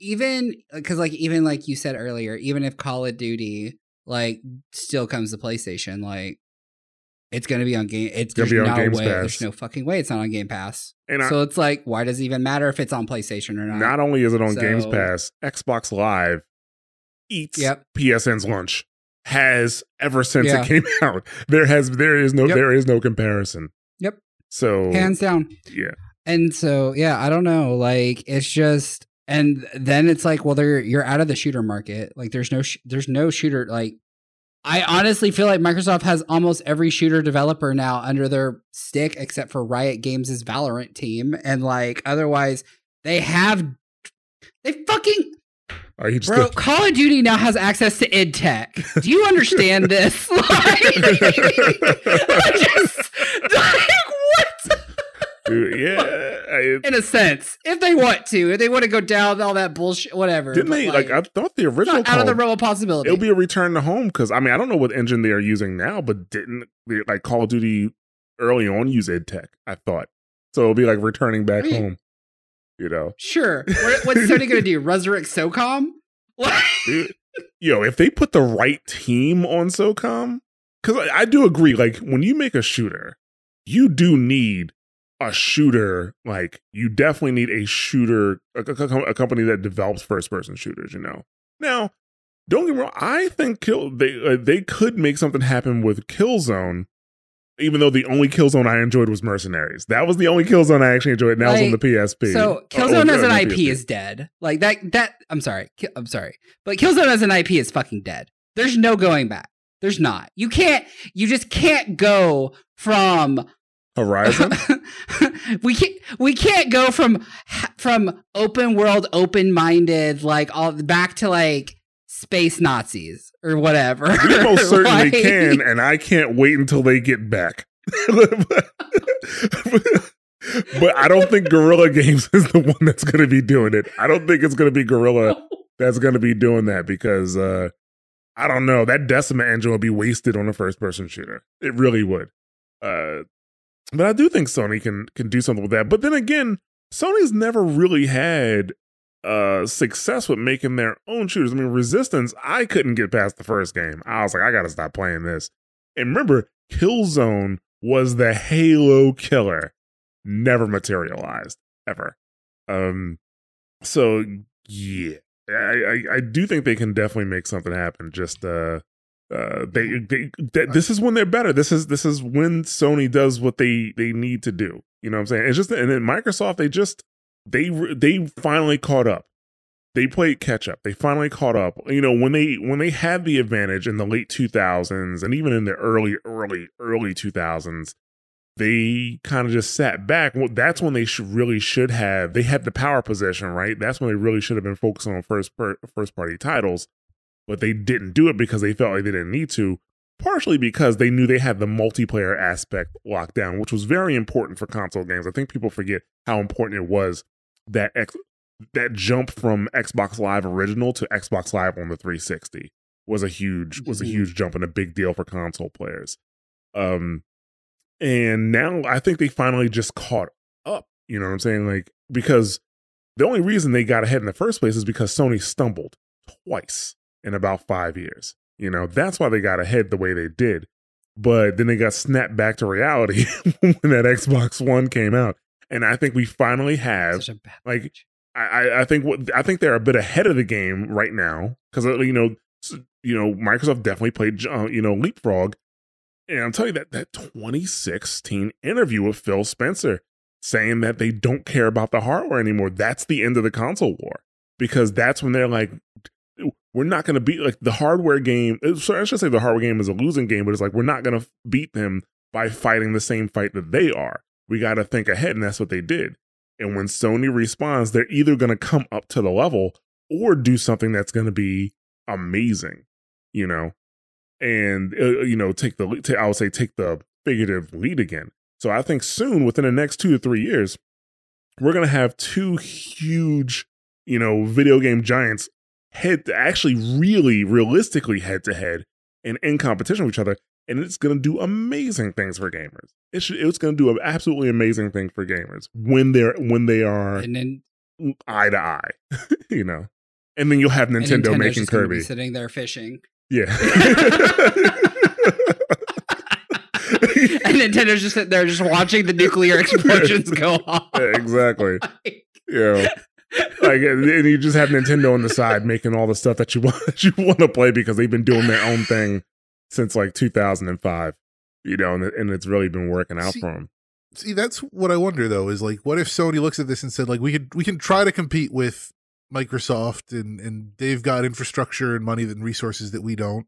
even cuz like even like you said earlier, even if Call of Duty like still comes to PlayStation like it's gonna be on game. It's gonna be on no Games way. Pass. There's no fucking way it's not on Game Pass. and I, so it's like, why does it even matter if it's on PlayStation or not? not only is it on Games Pass, Xbox Live eats Yep. PSN's lunch has ever since Yeah. it came out. There has there is no Yep. there is no comparison. Yep. So Hands down. yeah, And so, yeah, I don't know. Like, it's just, and then it's like, well, they're you're out of the shooter market. Like, there's no sh- there's no shooter. Like, I honestly feel like Microsoft has almost every shooter developer now under their stick, except for Riot Games' Valorant team, and like otherwise, they have they fucking are you Bro, Call of Duty now has access to id Tech. Do you understand this? Like, I just, like, what? Dude, yeah. In a sense, if they want to, if they want to go down all that bullshit, whatever. didn't but, they like? I thought the original out of the realm of possibility. it'll be a return to home because I mean I don't know what engine they are using now, but didn't like Call of Duty early on use id Tech? I thought so. It'll be like returning back I mean- home. You know, sure. What- What's Sony gonna do? Resurrect SOCOM? Dude, yo, if they put the right team on SOCOM, because I, I do agree, like when you make a shooter, you do need a shooter. Like you definitely need a shooter, a, a- a company that develops first person shooters. You know, now don't get me wrong, I think kill they uh, they could make something happen with Killzone Even though the only Killzone I enjoyed was Mercenaries, that was the only Killzone I actually enjoyed. Now that was on the PSP. So Oh, Killzone oh, as an IP PSP. is dead. Like that. That I'm sorry. I'm sorry, but Killzone as an IP is fucking dead. There's no going back. There's not. You can't. You just can't go from Horizon. we can't we can't go from from open world open minded like all back to like space nazis or whatever We most certainly Like- can, and I can't wait until they get back. but I don't think Guerrilla Games is the one that's going to be doing it. I don't think it's going to be Guerrilla that's going to be doing that because uh, I don't know. That Decima engine would be wasted on a first person shooter. It really would. Uh, but I do think Sony can can do something with that. But then again, Sony's never really had uh success with making their own shooters. I mean, Resistance, I couldn't get past the first game. I was like, I gotta stop playing this. And remember, Killzone was the Halo killer. Never materialized ever. Um so yeah. I, I I do think they can definitely make something happen. Just uh uh they, they th- this is when they're better. This is this is when Sony does what they they need to do. You know what I'm saying? It's just and then Microsoft they just they they finally caught up. They played catch up. They finally caught up. You know, when they when they had the advantage in the late 2000s and even in the early early early 2000s, they kind of just sat back. Well, that's when they should really should have. They had the power position, right? That's when they really should have been focusing on first per, first party titles, but they didn't do it because they felt like they didn't need to. Partially because they knew they had the multiplayer aspect locked down, which was very important for console games. I think people forget how important it was that X, that jump from Xbox Live original to Xbox Live on the 360 was a huge was a Mhm. huge jump and a big deal for console players. Um, and now I think they finally just caught up. You know what I'm saying? Like because the only reason they got ahead in the first place is because Sony stumbled twice in about five years. You know that's why they got ahead the way they did. But then they got snapped back to reality when that Xbox One came out, and I think we finally have Such a bad like. I, I- I think what I think they're a bit ahead of the game right now because you know you know Microsoft definitely played uh, you know leapfrog, and I'm telling you that that 2016 interview with Phil Spencer saying that they don't care about the hardware anymore. That's the end of the console war because that's when they're like. We're not going to beat like the hardware game. uh, Sorry, I should say the hardware game is a losing game, but it's like we're not going to beat them by fighting the same fight that they are. We got to think ahead, and that's what they did. And when Sony responds, they're either going to come up to the level or do something that's going to be amazing, you know, and uh, you know take the I would say take the figurative lead again. So I think soon, within the next two to three years, we're going to have two huge, you know, video game giants head to actually really realistically head to head and in competition with each other and it's going to do amazing things for gamers. It should, it's going to do an absolutely amazing thing for gamers when they're when they are and then eye to eye, you know. And then you'll have Nintendo Nintendo's making just gonna be Kirby. sitting there fishing, Yeah. and Nintendo's just sitting there just watching the nuclear explosions go off. exactly. Yeah. Like and you just have Nintendo on the side making all the stuff that you want that you want to play because they've been doing their own thing since like 2005. You know, and, and it's really been working out See, for them. See, that's what I wonder though. Is like, what if Sony looks at this and said, like, we could we can try to compete with Microsoft and and they've got infrastructure and money and resources that we don't,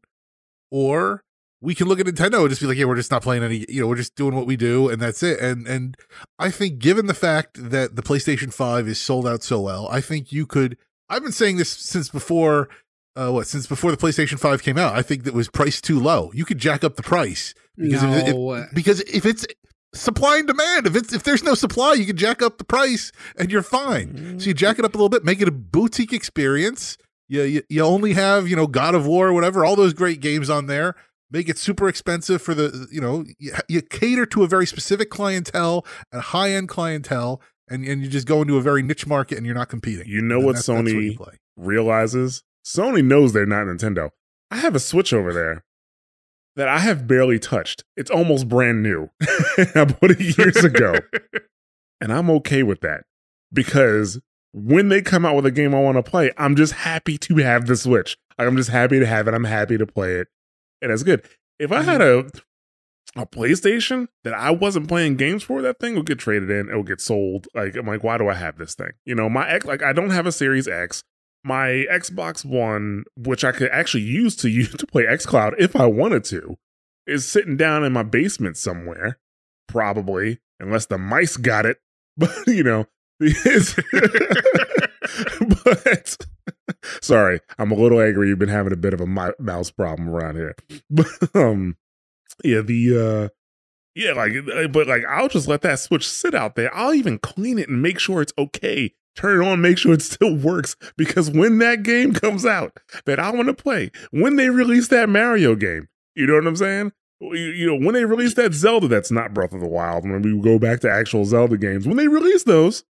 or we can look at Nintendo and just be like, yeah, we're just not playing any, you know, we're just doing what we do and that's it. And and I think given the fact that the PlayStation Five is sold out so well, I think you could. I've been saying this since before. Uh, what since before the PlayStation Five came out? I think that was priced too low. You could jack up the price Because if it- no, because if it's supply and demand, if it's if there's no supply, you can jack up the price and you're fine. So you jack it up a little bit, make it a boutique experience. You, you you only have you know God of War, or whatever, all those great games on there. Make it super expensive for the you know you, you cater to a very specific clientele, a high end clientele, and and you just go into a very niche market and you're not competing. You know And what that's- that's Sony- you play. realizes Sony knows they're not Nintendo. I have a Switch over there that I have barely touched. It's almost brand new. I bought it years ago. And I'm okay with that because when they come out with a game I want to play, I'm just happy to have the Switch. Like I'm just happy to have it. I'm happy to play it. And that's good. If I had mm-hmm. a a PlayStation that I wasn't playing games for, that thing would get traded in. It would get sold. Like I'm like, why do I have this thing? You know, my X like I don't have a Series X. My Xbox One, which I could actually use to use to play XCloud if I wanted to, is sitting down in my basement somewhere, probably, unless the mice got it. But you know, but sorry, I'm a little angry. You've been having a bit of a mouse problem around here. But um, yeah, the uh, yeah, like, uh, but like, I'll just let that switch sit out there. I'll even clean it and make sure it's okay. Turn it on, make sure it still works. Because when that game comes out that I want to play, when they release that Mario game, you know what I'm saying? You, you know, when they release that Zelda, that's not Breath of the Wild. When we go back to actual Zelda games, when they release those,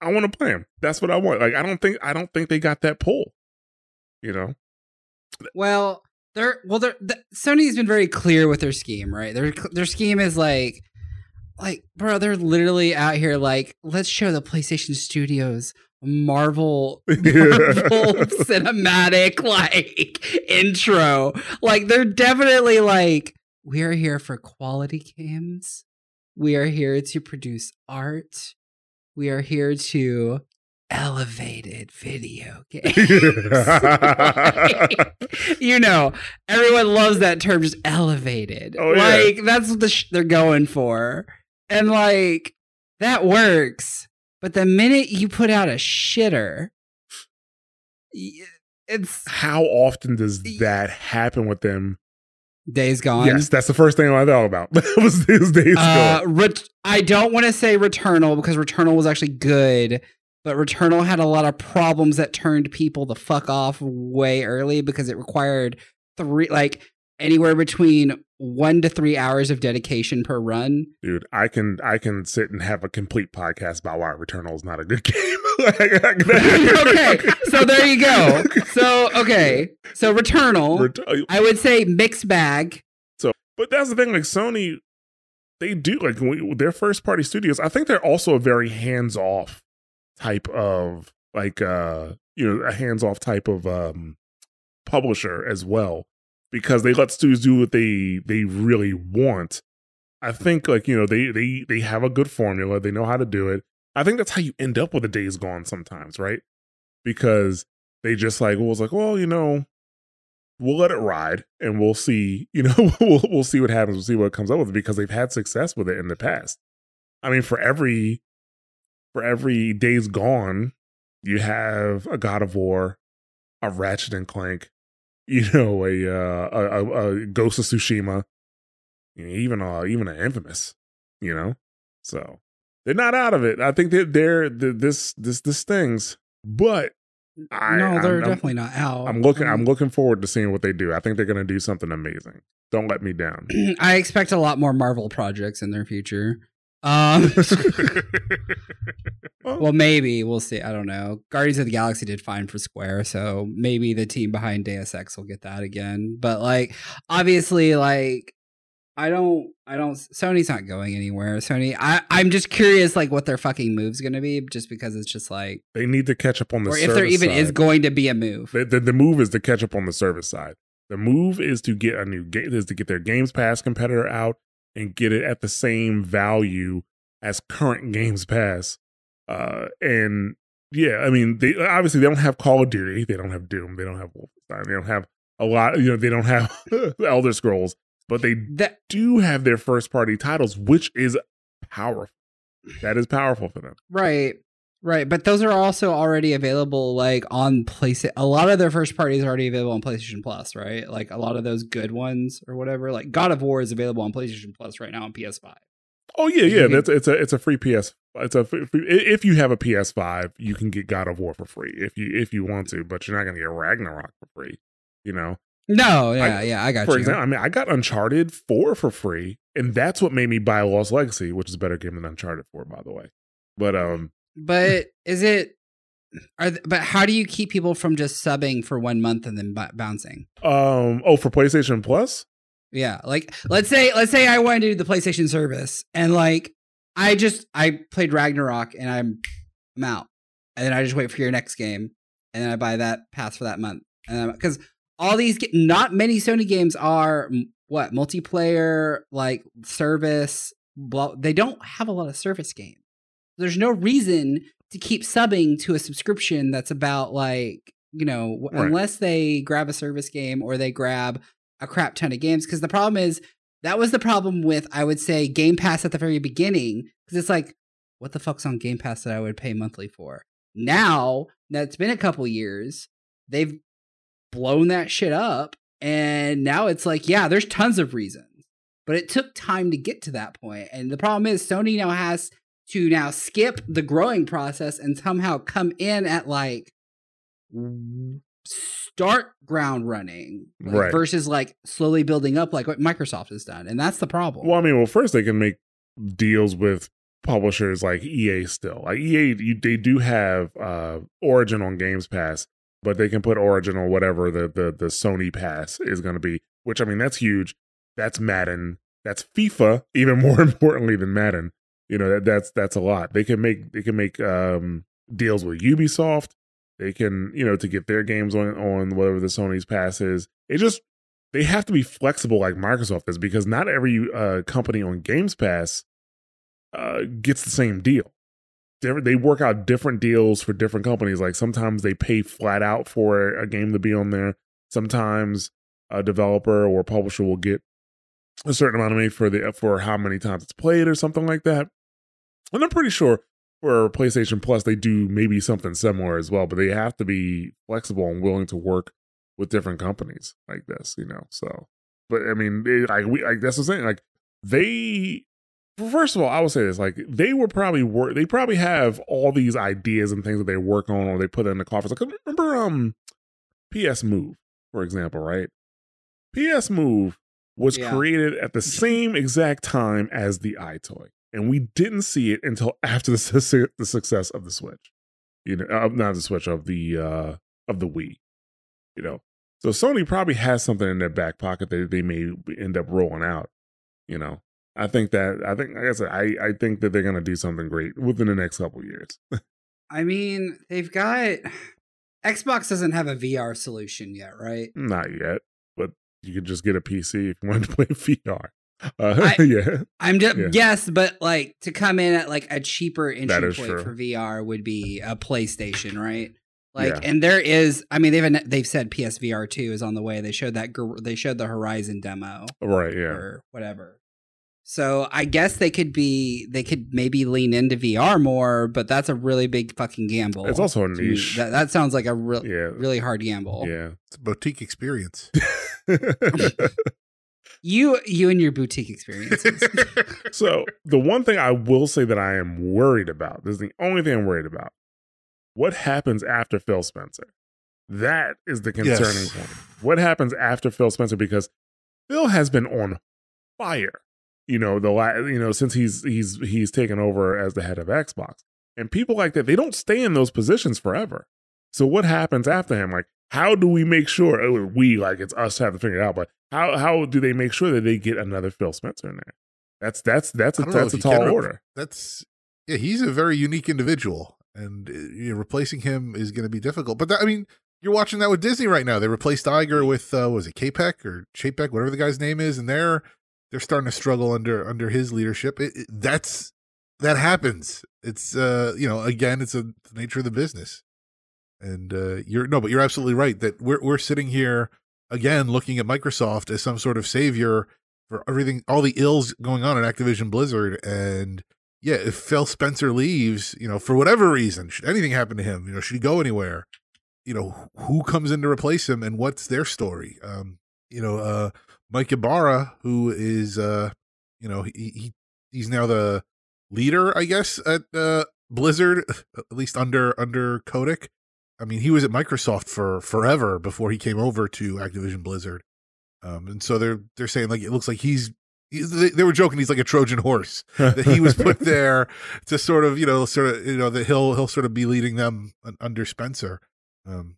I want to play them. That's what I want. Like, I don't think, I don't think they got that pull. You know? Well, they're well, they're the, Sony's been very clear with their scheme, right? Their their scheme is like, like, bro, they're literally out here like, let's show the PlayStation Studios Marvel, Marvel cinematic like intro. Like, they're definitely like, we are here for quality games. We are here to produce art. We are here to elevated video games. you know, everyone loves that term, just elevated. Oh, yeah. like that's what the sh- they're going for, and like that works. But the minute you put out a shitter, it's How often does that happen with them? Days gone. Yes, that's the first thing I thought about. That was his days Uh, gone. Ret- I don't want to say Returnal because Returnal was actually good, but Returnal had a lot of problems that turned people the fuck off way early because it required three, like anywhere between one to three hours of dedication per run. Dude, I can I can sit and have a complete podcast about why Returnal is not a good game. okay, so there you go. So okay, so Returnal, Ret- I would say mixed bag. So, but that's the thing, like Sony, they do like we- their first party studios. I think they're also a very hands off type of like uh you know a hands off type of um publisher as well because they let studios do what they they really want. I think like you know they they they have a good formula. They know how to do it. I think that's how you end up with a Days Gone sometimes, right? Because they just like well, was like well you know we'll let it ride and we'll see you know we'll, we'll see what happens we'll see what comes up with it because they've had success with it in the past i mean for every for every days gone you have a god of war a ratchet and clank you know a uh a, a, ghost of tsushima even uh even an infamous you know so they're not out of it i think that they're, they're this this this stings but I, no, they're I'm- I'm- definitely not out. I'm looking. I'm Um, looking forward to seeing what they do. I think they're going to do something amazing. Don't let me down. I expect a lot more Marvel projects in their future. Um, well, maybe we'll see. I don't know. Guardians of the Galaxy did fine for Square, so maybe the team behind Deus Ex will get that again. But like, obviously, like, I don't, I don't. Sony's not going anywhere. Sony, I, I'm just curious, like, what their fucking move's gonna be, just because it's just like, they need to catch up on the. or if there even is going to be a move. The, the, the move is to catch up on the service side. The move is to get a new game. Is to get their Games Pass competitor out and get it at the same value as current Games Pass. Uh, and yeah, I mean, they obviously they don't have Call of Duty, they don't have Doom, they don't have Wolfenstein, they don't have a lot. You know, they don't have Elder Scrolls, but they That do have their first party titles, which is powerful. That is powerful for them. Right. Right. But those are also already available like on PlayStation. A lot of their first parties are already available on PlayStation Plus, right? Like a lot of those good ones or whatever. Like God of War is available on PlayStation Plus right now on PS5. Oh yeah, yeah. That's it's a it's a free PS. It's a free, if you have a PS5, you can get God of War for free if you if you want to, but you're not gonna get Ragnarok for free. You know, No, yeah, yeah, I got for you. example, I mean, I got Uncharted Four for free, and that's what made me buy Lost Legacy, which is a better game than Uncharted Four, by the way. But um, but is it are th- but how do you keep people from just subbing for one month and then b- bouncing? um, oh, for PlayStation Plus, Yeah, like let's say let's say I wanted to do the PlayStation service and like I just I played Ragnarok and I'm I'm out. And then I just wait for your next game and then I buy that pass for that month. And because all these not many Sony games are what multiplayer like service. Blah, they don't have a lot of service games. There's no reason to keep subbing to a subscription that's about like you know Right. unless they grab a service game or they grab a crap ton of games because the problem is that was the problem with I would say Game Pass at the very beginning because it's like what the fuck's on Game Pass that I would pay monthly for now that it's been a couple years they've blown that shit up and now it's like yeah there's tons of reasons but it took time to get to that point and the problem is Sony now has to now skip the growing process and somehow come in at like start ground running like, Right. versus like slowly building up like what Microsoft has done and that's the problem Well, I mean, well, first they can make deals with publishers like EA still. Like EA, you, they do have uh Origin on Games Pass, but they can put Origin on whatever the the the Sony Pass is going to be. Which I mean, that's huge. That's Madden. That's FIFA. Even more importantly than Madden. You know that that's that's a lot. They can make they can make um deals with Ubisoft. They can you know to get their games on on whatever the Sony's pass is. It just they have to be flexible like Microsoft is because not every uh, company on Games Pass uh, gets the same deal. They work out different deals for different companies. Like sometimes they pay flat out for a game to be on there. Sometimes a developer or publisher will get a certain amount of money for the for how many times it's played or something like that. And I'm pretty sure for PlayStation Plus they do maybe something similar as well, but they have to be flexible and willing to work with different companies like this, you know. So, but I mean, they, like we like that's what I'm saying. Like they, first of all, I will say this: like they were probably work. They probably have all these ideas and things that they work on or they put in the coffers. Like remember, um, PS Move, for example, right? PS Move was Yeah. created at the same exact time as the EyeToy, and we didn't see it until after the, su- the success of the Switch. You know, uh, not the Switch of the uh of the Wii. You know, so Sony probably has something in their back pocket that they may end up rolling out. You know, I think that I think like I said, I I think that they're gonna do something great within the next couple years. I mean they've got Xbox doesn't have a VR solution yet right Not yet, but you could just get a PC if you want to play VR. Uh, I- yeah, I'm just Yeah. yes, but like to come in at like a cheaper entry point true. for VR would be a PlayStation, right? Like, Yeah. and there is, I mean, they've they've said PSVR two is on the way. They showed that they showed the Horizon demo right. Yeah, or whatever. So I guess they could be they could maybe lean into VR more, but that's a really big fucking gamble. it's also a niche. That, that sounds like a real, yeah, really hard gamble. yeah. It's a boutique experience. You you and your boutique experiences. so the one thing I will say that I am worried about, this is the only thing I'm worried about. What happens after Phil Spencer? That is the concerning Yes. point. What happens after Phil Spencer? Because Phil has been on fire, you know, the la- you know, since he's he's he's taken over as the head of Xbox. And people like that, they don't stay in those positions forever. So what happens after him? Like, how do we make sure oh, we like it's us have to figure it out, but how how do they make sure that they get another Phil Spencer in there? That's that's that's a that's a tall order. That's yeah, he's a very unique individual, and uh, you know, replacing him is going to be difficult. But that, I mean, you're watching that with Disney right now. They replaced Iger with uh, was it Capek or Chapek, whatever the guy's name is, and they're they're starting to struggle under under his leadership. It, it- that's that happens. It's uh you know again, it's a the nature of the business. And uh you're no, but you're absolutely right that we're we're sitting here again looking at Microsoft as some sort of savior for everything, all the ills going on at Activision Blizzard, and yeah, if Phil Spencer leaves, you know, for whatever reason, should anything happen to him, you know, should he go anywhere? You know, who comes in to replace him and what's their story? Um, you know, uh Mike Ybarra, who is uh, you know, he, he he's now the leader, I guess, at uh Blizzard, at least under under Kotick. I mean, he was at Microsoft for forever before he came over to Activision Blizzard. Um, and so they're they're saying like it looks like he's, they were joking he's like a Trojan horse that he was put there to sort of you know sort of you know that he'll he'll sort of be leading them under Spencer. Um,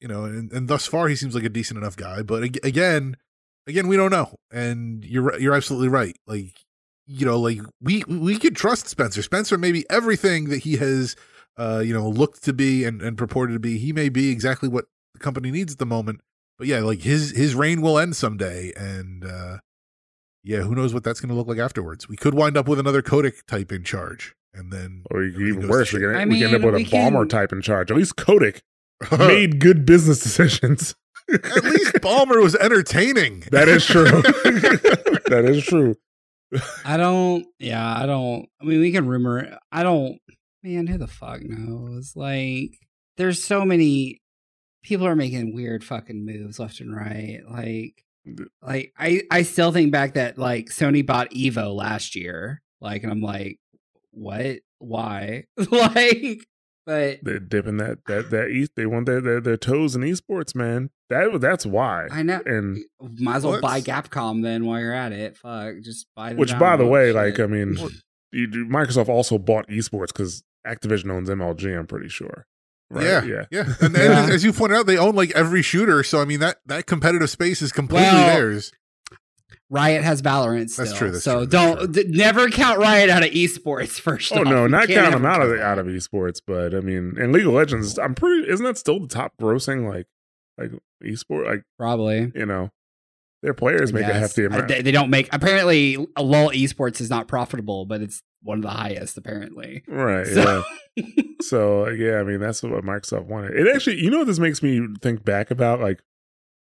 you know, and, and thus far he seems like a decent enough guy, but again, again we don't know. And you're you're absolutely right. Like you know, like we we could trust Spencer. Spencer maybe everything that he has uh you know looked to be and, and purported to be. He may be exactly what the company needs at the moment. but yeah, like his his reign will end someday, and uh yeah, who knows what that's going to look like afterwards? We could wind up with another Kotick type in charge, and then Or you- even worse, we shit. can, I we can end up with a we bomber type in charge. At least Kotick made good business decisions. At least Ballmer was entertaining. that is true. that is true. I don't. Yeah, I don't. I mean, we can rumor. I don't. Man, who the fuck knows? Like, there's so many people are making weird fucking moves left and right. Like, like I I still think back that like Sony bought Evo last year. Like, and I'm like, what? Why? like, but They're dipping that that that east. They want their, their their toes in esports, man. That that's why. I know. And Might as well buy Capcom then while you're at it. Fuck, just buy. which, by the way, shit. like I mean, you, Microsoft also bought esports because Activision owns MLG. I'm pretty sure. Right? Yeah, yeah. yeah, and, and Yeah. as you pointed out, they own like every shooter. So I mean that that competitive space is completely Well, theirs. Riot has Valorant. Still, That's true, that's so true, that's don't d- never count Riot out of esports. First, Oh off. no, not can't them out of the, out of esports, but I mean, and League of Legends, I'm pretty. Isn't that still the top grossing like like esport? Like Probably. you know, their players make a hefty amount. They, they don't make. Apparently, a LOL esports is not profitable, but it's one of the highest. Apparently. right? So- Yeah. So yeah, I mean that's what Microsoft wanted. It actually, you know, this makes me think back about like,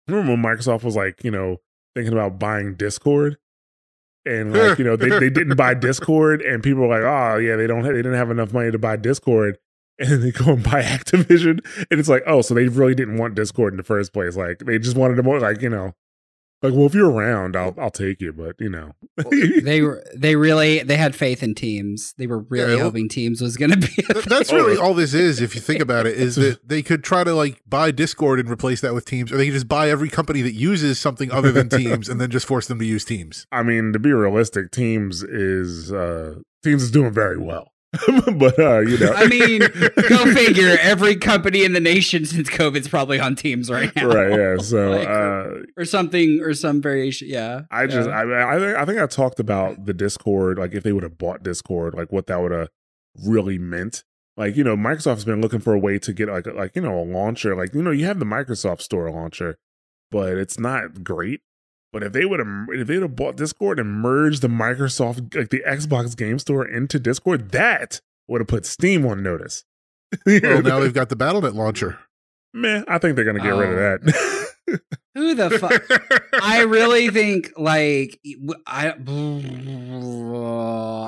remember when Microsoft was like, you know, thinking about buying Discord, and like, you know, they, they didn't buy Discord, and people were like, oh yeah, they don't, have, they didn't have enough money to buy Discord, and then they go and buy Activision, and it's like, oh, so they really didn't want Discord in the first place, like they just wanted to more, like you know, like well, if you're around, I'll I'll take you, but you know, they were. They really. They had faith in Teams. They were really well- hoping Teams was going to be. a That's thing. really all this is, if you think about it, is that they could try to like buy Discord and replace that with Teams, or they could just buy every company that uses something other than Teams and then just force them to use Teams. I mean, to be realistic, Teams is uh Teams is doing very well. but uh, you know, I mean, go figure. Every company in the nation since COVID's probably on Teams right now. right? Yeah. So Like, uh, or something, or some variation. Yeah. I just, yeah. I, I think, I think I talked about the Discord, like if they would have bought Discord, like what that would have really meant. Like you know, Microsoft's been looking for a way to get like, like you know, a launcher. Like you know, you have the Microsoft Store launcher, but it's not great. But if they would have, if they would have bought Discord and merged the Microsoft, like the Xbox Game Store into Discord, that would have put Steam on notice. Well, now they've got the Battle.net launcher. Man, I think they're gonna get rid of Oh. that. Who the fuck? I really think like I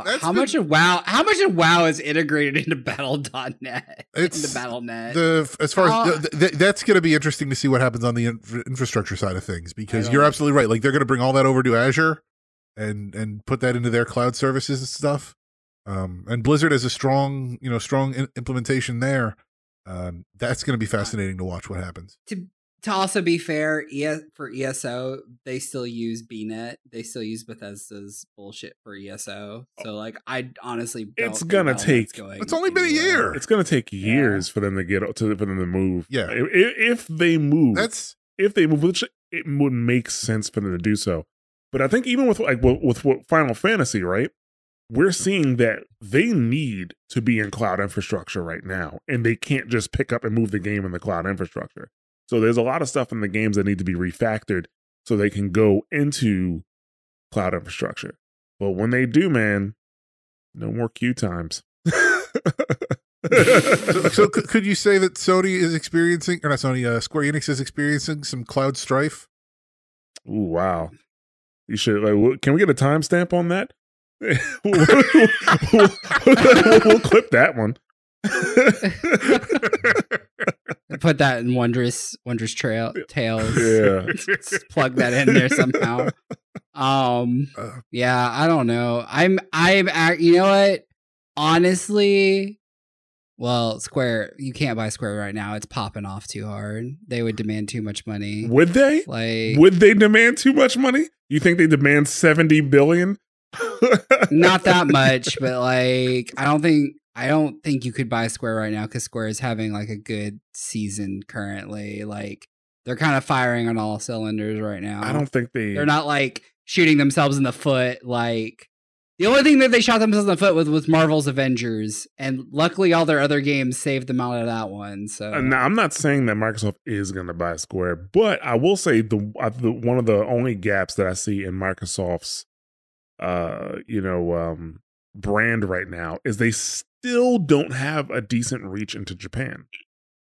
That's how much of WoW how much of WoW is integrated into Battle.net It's into Battle.net. the as far as Uh, th- th- that's going to be interesting to see what happens on the infra- infrastructure side of things because you're absolutely right. Like they're going to bring all that over to Azure and and put that into their cloud services and stuff. Um, and Blizzard has a strong you know strong in- implementation there. Um, that's going to be fascinating to watch what happens. to to also be fair, ES, for ESO, they still use BNet. They still use Bethesda's bullshit for ESO. Oh. So like I honestly don't It's gonna take- going It's only been a year. it's gonna take years for them to get to for them to move. Yeah. if, if they move, That's if they move, which it would make sense for them to do so. But I think even with like with, with what Final Fantasy, right? We're mm-hmm. seeing that they need to be in cloud infrastructure right now, and they can't just pick up and move the game in the cloud infrastructure. So there's a lot of stuff in the games that need to be refactored so they can go into cloud infrastructure. But when they do, man, no more queue times. so, so c- could you say that Sony is experiencing or not Sony uh, Square Enix is experiencing some cloud strife? Ooh, wow. You should like. Can we get a timestamp on that? we'll, we'll- we'll clip that one. Put that in wondrous wondrous trail tales. yeah. Plug that in there somehow. Um Uh, yeah, I don't know. I'm I'm ac- you know what? Honestly, well, Square, you can't buy Square right now. It's popping off too hard. They would demand too much money. Would they? Like Would they demand too much money? You think they demand seventy billion? not that much, but like I don't think I don't think you could buy Square right now because Square is having like a good season currently. Like they're kind of firing on all cylinders right now. I don't think they. They're not like shooting themselves in the foot like The only thing that they shot themselves in the foot with was Marvel's Avengers, and luckily all their other games saved them out of that one. So And now, I'm not saying that Microsoft is going to buy Square, but I will say the, uh, the one of the only gaps that I see in Microsoft's, uh, you know, um, brand right now is they still don't have a decent reach into Japan.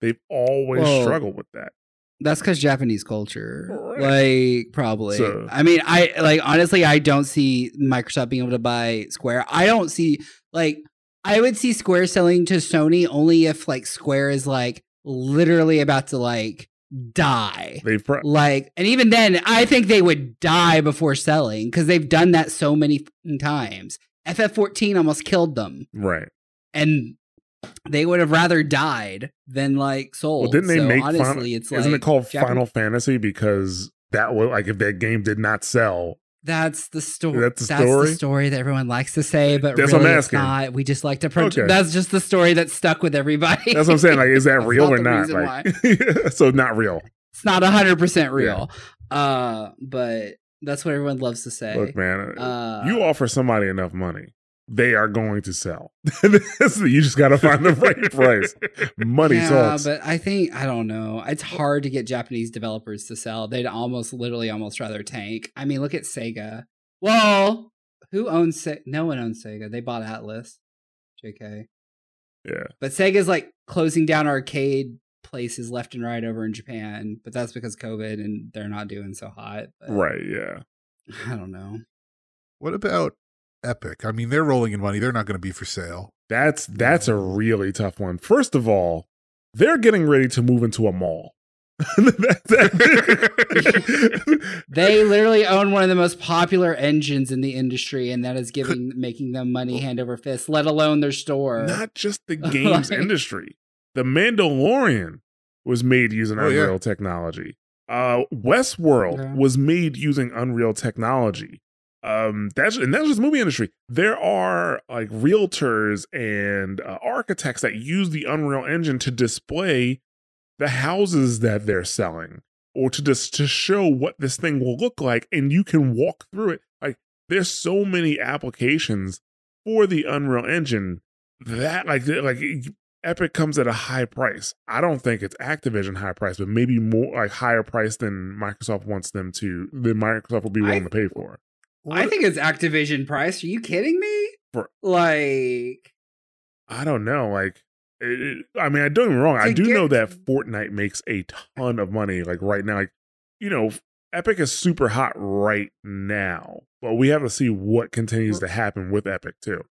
They've always Well, struggled with that. That's because Japanese culture, Right. like probably. So- I mean, I like honestly, I don't see Microsoft being able to buy Square. I don't see like I would see Square selling to Sony only if like Square is like literally about to like die. They've pro- Like, and even then, I think they would die before selling because they've done that so many times. FF14 almost killed them, right. and they would have rather died than like sold. Well, didn't they So make honestly, Final? it's Isn't like it called Japan- Final Fantasy because that was like if that game did not sell, That's the story. That's That's, the story? the story that everyone likes to say, but That's really it's not. We just like to project. Okay. That's just the story that stuck with everybody. that's what I'm saying. Like, is that real not or not? Like, so not real. it's not hundred percent real. Uh, but that's what everyone loves to say. Look, man, uh, you offer somebody enough money, they are going to sell. you just got to find the right price. Money yeah, talks. but I think I don't know. It's hard to get Japanese developers to sell. They'd almost, literally, almost rather tank. I mean, look at Sega. Well, who owns? Se- no one owns Sega. They bought Atlus. Jk. yeah, But Sega's like closing down arcade places left and right over in Japan, but that's because COVID and they're not doing so hot. But right. Yeah. I don't know. What about Epic? I mean, they're rolling in money. They're not going to be for sale. That's that's a really tough one. First of all, they're getting ready to move into a mall. They literally own one of the most popular engines in the industry, and that is giving making them money hand over fist. Let alone their store. not just the games Like- industry. The Mandalorian was made using Oh, yeah. Unreal technology. Uh, Westworld Yeah. was made using Unreal technology. Um, that's and that's just movie industry. There are like realtors and uh, architects that use the Unreal Engine to display the houses that they're selling, or to just to show what this thing will look like, and you can walk through it. Like there's so many applications for the Unreal Engine that like like Epic comes at a high price. I don't think it's Activision high price, but maybe more like higher price than Microsoft wants them to than Microsoft will be willing I- to pay for. I think it's Activision price. Are you kidding me? For- like, I don't know. Like, it, I mean, I don't get me wrong. I do get- know that Fortnite makes a ton of money. Like right now, like you know, Epic is super hot right now, but we have to see what continues to happen with Epic too.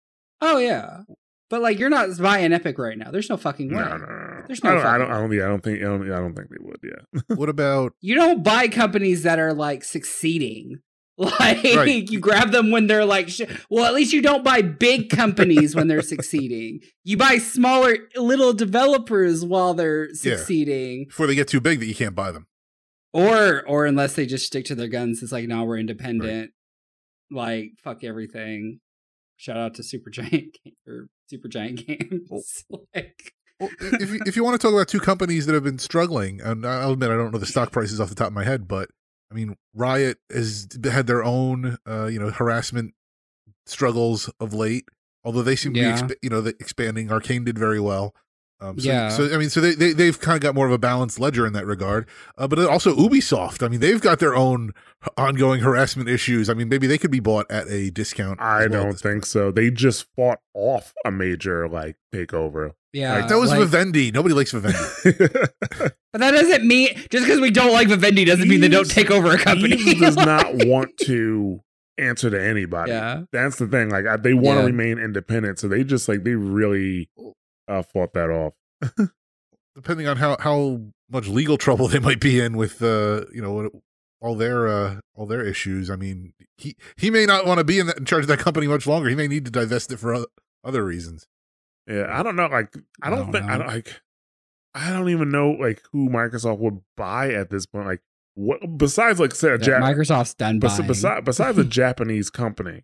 oh yeah, but like you're not buying Epic right now. There's no fucking way. No, no, no, no. There's I no don't. I don't. I don't, yeah, I don't think. I don't, I don't think they would. Yeah. What about You don't buy companies that are like succeeding. Like Right. you grab them when they're like, sh- well, at least you don't buy big companies when they're succeeding. You buy smaller little developers while they're succeeding, before they get too big that you can't buy them? or or unless they just stick to their guns. It's like, no, we're independent. Like fuck everything. Shout out to Supergiant or Supergiant Games. like, Well, if you, if you want to talk about two companies that have been struggling, and I'll admit I don't know the stock prices off the top of my head, but I mean Riot has had their own uh, you know harassment struggles of late. Although they seem Yeah. to be exp- you know expanding. Arcane did very well. Um, so, Yeah. So I mean, so they, they they've kind of got more of a balanced ledger in that regard. Uh, but also Ubisoft. I mean, they've got their own ongoing harassment issues. I mean, maybe they could be bought at a discount. I well don't think point. so. They just fought off a major like takeover. yeah, Like, that was like- Vivendi. Nobody likes Vivendi. But that doesn't mean just because we don't like Vivendi doesn't mean they don't take over a company. Yves does not want to answer to anybody. Yeah. That's the thing. Like I, they want to Yeah. remain independent, so they just like they really uh, fought that off. depending on how how much legal trouble they might be in with uh you know all their uh all their issues i mean he he may not want to be in, that, in charge of that company much longer he may need to divest it for other, other reasons Yeah, I don't know. Like I I don't, don't think I don't like. I don't even know like who Microsoft would buy at this point. Like what besides like say a Yeah, Jap- Microsoft's done bes- besides besides a Japanese company,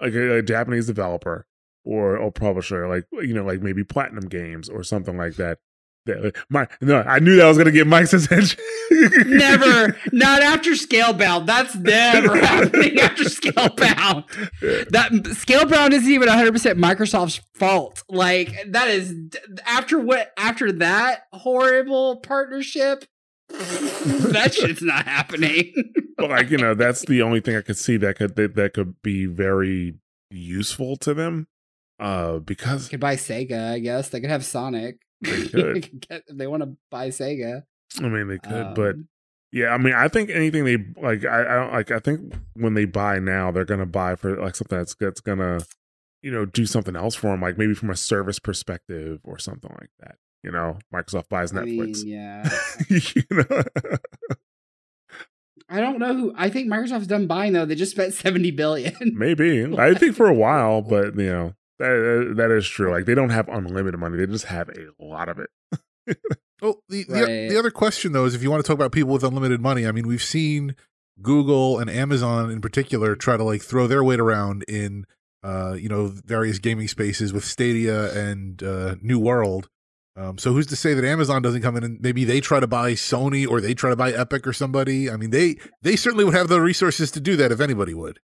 like a, a Japanese developer or or publisher, like you know, like maybe Platinum Games or something like that. That- My, no, I knew that was going to get Mike's attention. Never, not after Scalebound. That's never happening after Scalebound. That Scalebound isn't even 100 percent Microsoft's fault. Like that is after what after that horrible partnership. that shit's not happening. but like you know, that's the only thing I could see that could that, that could be very useful to them. Uh, because could buy Sega, I guess. They could have Sonic. They could. get, if they want to buy Sega. I mean they could, but Um, Yeah, I mean, I think anything they like, I, I don't like. I think when they buy now, they're gonna buy for like something that's that's gonna, you know, do something else for them, like maybe from a service perspective or something like that. You know, Microsoft buys I mean, Netflix. yeah. you know, I don't know who. I think Microsoft's done buying though. They just spent seventy billion. maybe. I think for a while, but you know, that that is true. Like they don't have unlimited money; they just have a lot of it. Well, the, the the other question though is if you want to talk about people with unlimited money, I mean, we've seen Google and Amazon in particular try to like throw their weight around in uh, you know, various gaming spaces with Stadia and uh New World. Um, so who's to say that Amazon doesn't come in and maybe they try to buy Sony or they try to buy Epic or somebody? I mean, they they certainly would have the resources to do that if anybody would.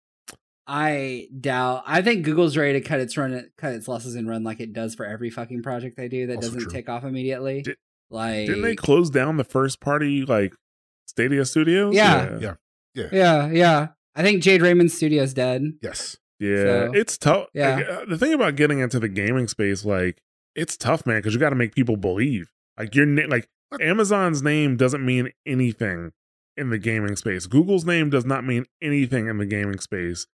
I doubt. I think Google's ready to cut its run, cut its losses and run like it does for every fucking project they do that Also doesn't true. take off immediately. Did- like, Didn't they close down the first party like Stadia Studios? Yeah. Yeah. yeah, yeah. yeah. I think Jade Raymond's studio's dead. Yes. Yeah, So, it's tough. yeah. Like, uh, the thing about getting into the gaming space, like, it's tough, man, because you got to make people believe. Like, your na- like Amazon's name doesn't mean anything in the gaming space. Google's name does not mean anything in the gaming space.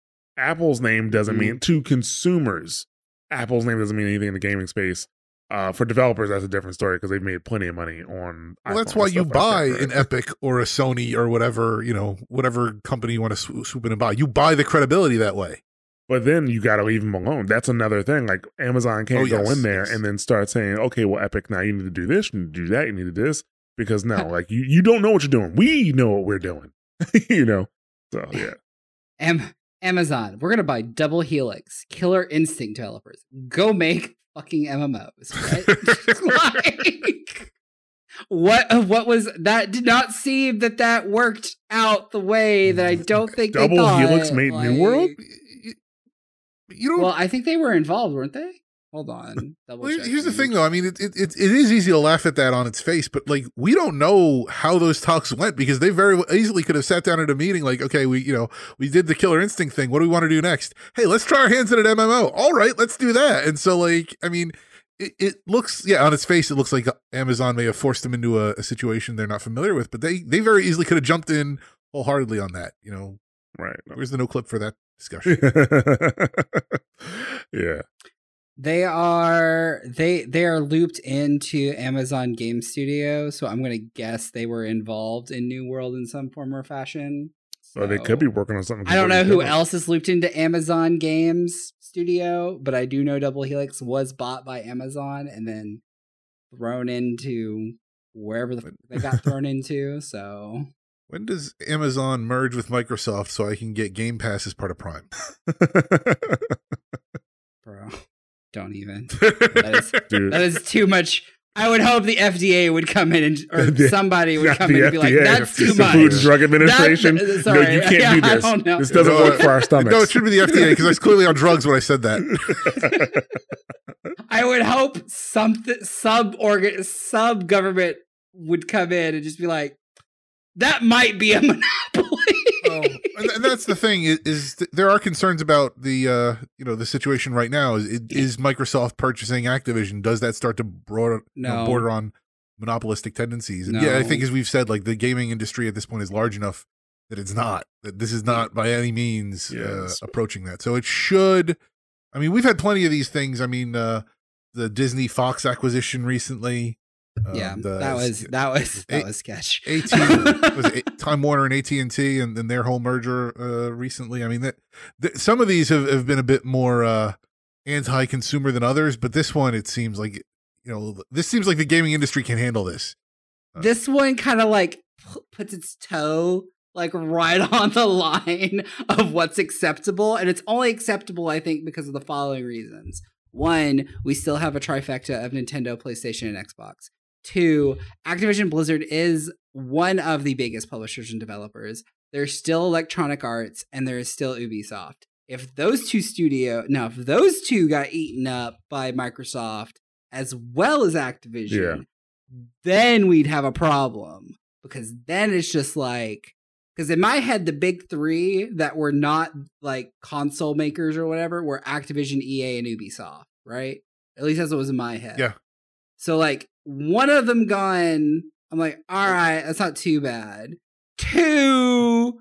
Apple's name doesn't mean to consumers. Apple's name doesn't mean anything in the gaming space. Uh, for developers, that's a different story because they've made plenty of money on. Well, that's why you buy like an? Epic or a Sony or whatever, you know, whatever company you want to sw- swoop in and buy. You buy the credibility that way. But then you got to leave them alone. That's another thing. Like Amazon can't Oh, go yes, in there yes. and then start saying, "Okay, well, Epic, now you need to do this, you need to do that, you need to do this," because no, like you, you don't know what you're doing. We know what we're doing, you know. So yeah, Am- Amazon, we're gonna buy Double Helix, Killer Instinct developers. Go make fucking MMOs, right? like, what? What was that? Did not seem that that worked out the way that I don't think they Double. Helix made New World? You- You don't. Well, I think they were involved, weren't they? Hold on. Double Well, here's the thing, though. I mean, it, it it it is easy to laugh at that on its face, but like we don't know how those talks went because they very easily could have sat down at a meeting, like, okay, we you know we did the Killer Instinct thing. What do we want to do next? Hey, let's try our hands at an MMO. All right, let's do that. And so, like, I mean, it, it looks yeah on its face, it looks like Amazon may have forced them into a, a situation they're not familiar with, but they they very easily could have jumped in wholeheartedly on that. You know, right. where's the Noclip for that discussion? yeah, They are they they are looped into Amazon Game Studio, so I'm gonna guess they were involved in New World in some form or fashion. or they could be working on something. I don't know who different. else is looped into Amazon Games Studio, but I do know Double Helix was bought by Amazon and then thrown into wherever the, f- they got thrown into. So when does Amazon merge with Microsoft so I can get Game Pass as part of Prime? bro, don't even. That is Dude, that is too much. I would hope the FDA would come in and or The- somebody would come in and be like, "That's too the much." Food and Drug Administration. That- no, you can't Yeah, do I this. don't know. This doesn't No, work for our stomachs. No, it should be the FDA because I was clearly on drugs when I said that. I would hope something sub organ sub government would come in and just be like, "That might be a monopoly." And, and that's the thing is, is th- there are concerns about the uh, you know the situation right now. Is, is Microsoft purchasing Activision? Does that start to you know, border on monopolistic tendencies? And yeah, I think as we've said, like the gaming industry at this point is large enough that it's not that this is not by any means uh, approaching that. So it should. I mean, we've had plenty of these things. I mean, uh, the Disney Fox acquisition recently. Yeah, um, the- that was that was that A- was sketch. AT was it Time Warner and AT and T, and then their whole merger uh, recently. I mean, that, that some of these have, have been a bit more uh, anti-consumer than others, but this one it seems like you know this seems like the gaming industry can handle this. this one kind of like p- puts its toe like right on the line of what's acceptable and it's only acceptable i think because of the following reasons one we still have a trifecta of nintendo playstation and xbox Two, Activision Blizzard is one of the biggest publishers and developers. There's still Electronic Arts and there is still Ubisoft. If those two studio now, if those two got eaten up by Microsoft as well as Activision, then we'd have a problem because then it's just like because in my head the big three that were not like console makers or whatever were Activision, EA, and Ubisoft, right? At least that's what was in my head. Yeah. So like one of them gone, I'm like, all right, that's not too bad. Two,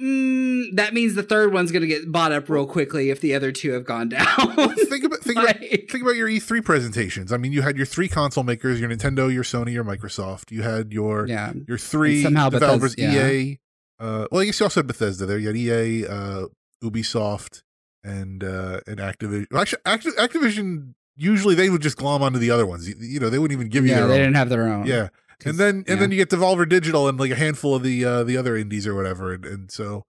mm, that means the third one's gonna get bought up real quickly if the other two have gone down. think about think about think about your E3 presentations. I mean, you had your three console makers: your Nintendo, your Sony, your Microsoft. You had your yeah, your three somehow developers: Bethesda- EA. Uh, well, I guess you also had Bethesda there. You had EA, uh, Ubisoft, and uh, and Activision. Actually, Acti- Activision usually they would just glom onto the other ones. You, you know, they wouldn't even give you yeah, they own. didn't have their own. Yeah, and then and yeah. then you get Devolver Digital and like a handful of the uh, the other indies or whatever, and, and so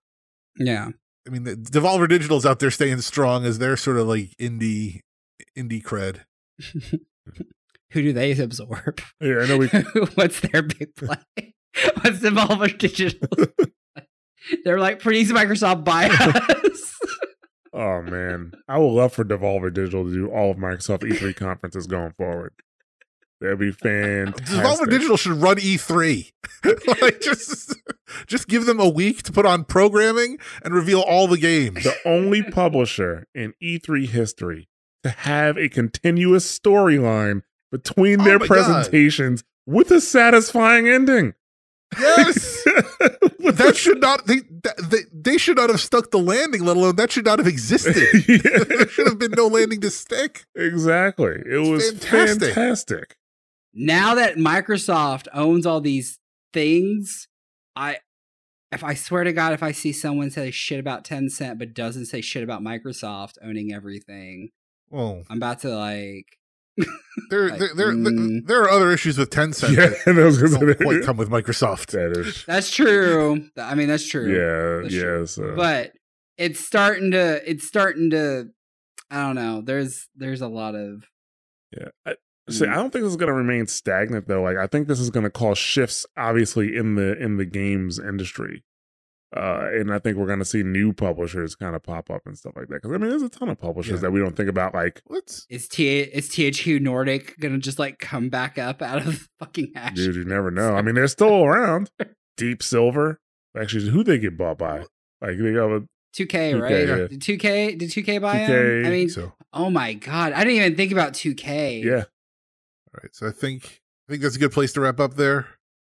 yeah. I mean, the Devolver Digital's out there staying strong as their sort of like indie indie cred. Who do they absorb? Yeah, I know we. What's their big play? What's Devolver Digital? They're like, please, Microsoft, buy us. Oh man, I would love for Devolver Digital to do all of Microsoft E3 conferences going forward. That'd be fantastic. Devolver Digital should run E3. like just just give them a week to put on programming and reveal all the games. the only publisher in E3 history to have a continuous storyline between Oh their my God. presentations with a satisfying ending. Yes. With that should not they, they they should not have stuck the landing, let alone that should not have existed. there should have been no landing to stick. exactly. It was fantastic. fantastic. now that Microsoft owns all these things, I if I swear to God, if I see someone say shit about Tencent but doesn't say shit about Microsoft owning everything, Well, I'm about to like there Like, there there, mm. there are other issues with Tencent Yeah, that and I was gonna say don't that- quite come with Microsoft. that is. that's true. I mean, that's true. Yeah, That's yeah. true. So. But it's starting to it's starting to I don't know. There's there's a lot of Yeah. I, see, I don't think this is going to remain stagnant though. Like I think this is going to cause shifts obviously in the in the games industry. Uh, and I think we're going to see new publishers kind of pop up and stuff like that. Because I mean, there's a ton of publishers Yeah. that we don't think about. Like, Let's is T is THQ Nordic gonna just like come back up out of fucking ash? dude, you never know. I mean, they're still around. Deep Silver, actually, who they get bought by? Like they got a 2K, 2K, right? yeah. Did 2K did 2K buy 2K, him? I mean, so. oh my god, I didn't even think about 2K. yeah, All right, so I think I think that's a good place to wrap up there.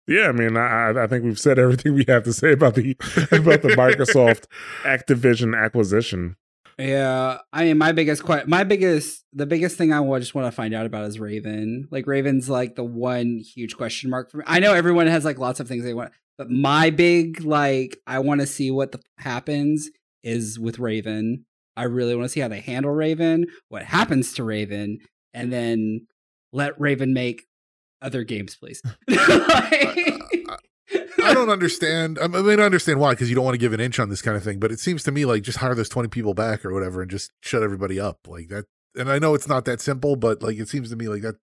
Yeah. I mean, I I- think we've said everything we have to say about the about the Microsoft Activision acquisition. Yeah, I mean, my biggest que- my biggest, the biggest thing I just want to find out about is Raven. Like Raven's like the one huge question mark for me. I know everyone has like lots of things they want, but my big like I want to see what the happens is with Raven. I really want to see how they handle Raven, what happens to Raven, and then let Raven make other games, please. I don't understand. I mean, I understand why because you don't want to give an inch on this kind of thing. But it seems to me like just hire those twenty people back or whatever and just shut everybody up like that. And I know it's not that simple, but like it seems to me like that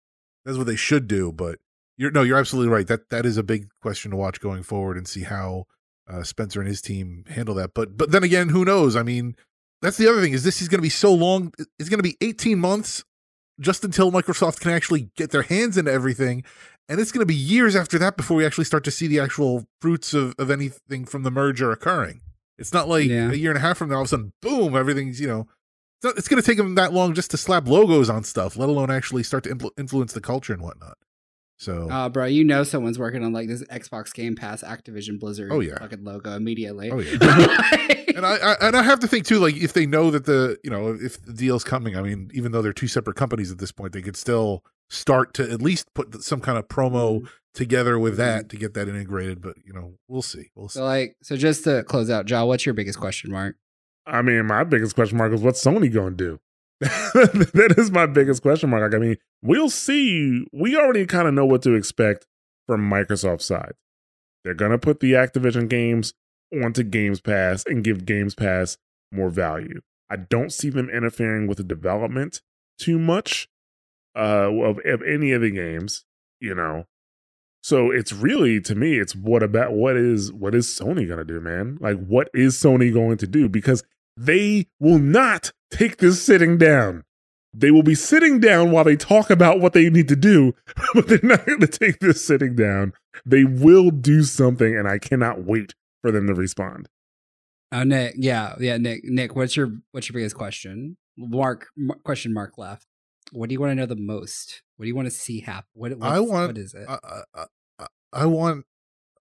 that's what they should do. But you're no, you're absolutely right. That that is a big question to watch going forward and see how uh, Spencer and his team handle that. But but then again, who knows? I mean, that's the other thing is this is going to be so long. It's going to be eighteen months just until Microsoft can actually get their hands into everything. And it's going to be years after that before we actually start to see the actual fruits of, of anything from the merger occurring. It's not like Yeah. a year and a half from now, all of a sudden, boom, everything's, you know, it's, it's going to take them that long just to slap logos on stuff, let alone actually start to impl- influence the culture and whatnot. So, Uh, bro, you know someone's working on like this Xbox Game Pass Activision Blizzard Oh, yeah. fucking logo immediately. oh, yeah. and I, I and I have to think too, like if they know that the you know if the deal's coming, I mean, even though they're two separate companies at this point, they could still start to at least put some kind of promo together with that to get that integrated. But you know, we'll see. We'll see. so like, so just to close out, Ja, what's your biggest question mark? I mean, my biggest question mark is what's Sony going to do? that is my biggest question mark. Like, I mean, we'll see. We already kind of know what to expect from Microsoft's side. They're to put the Activision games onto Games Pass and give Games Pass more value. I don't see them interfering with the development too much uh, of, of any of the games. you know. So it's really to me, it's what about what is what is Sony gonna do, man? Like, what is Sony going to do? Because they will not take this sitting down. They will be sitting down while they talk about what they need to do, but they're not going to take this sitting down. They will do something, and I cannot wait for them to respond. Oh, Nick, yeah, yeah, Nick, Nick, what's your what's your biggest question? Mark, mar- question mark left. What do you want to know the most? What do you want to see happen? What I what's- want- What is it? I, I, I, I want.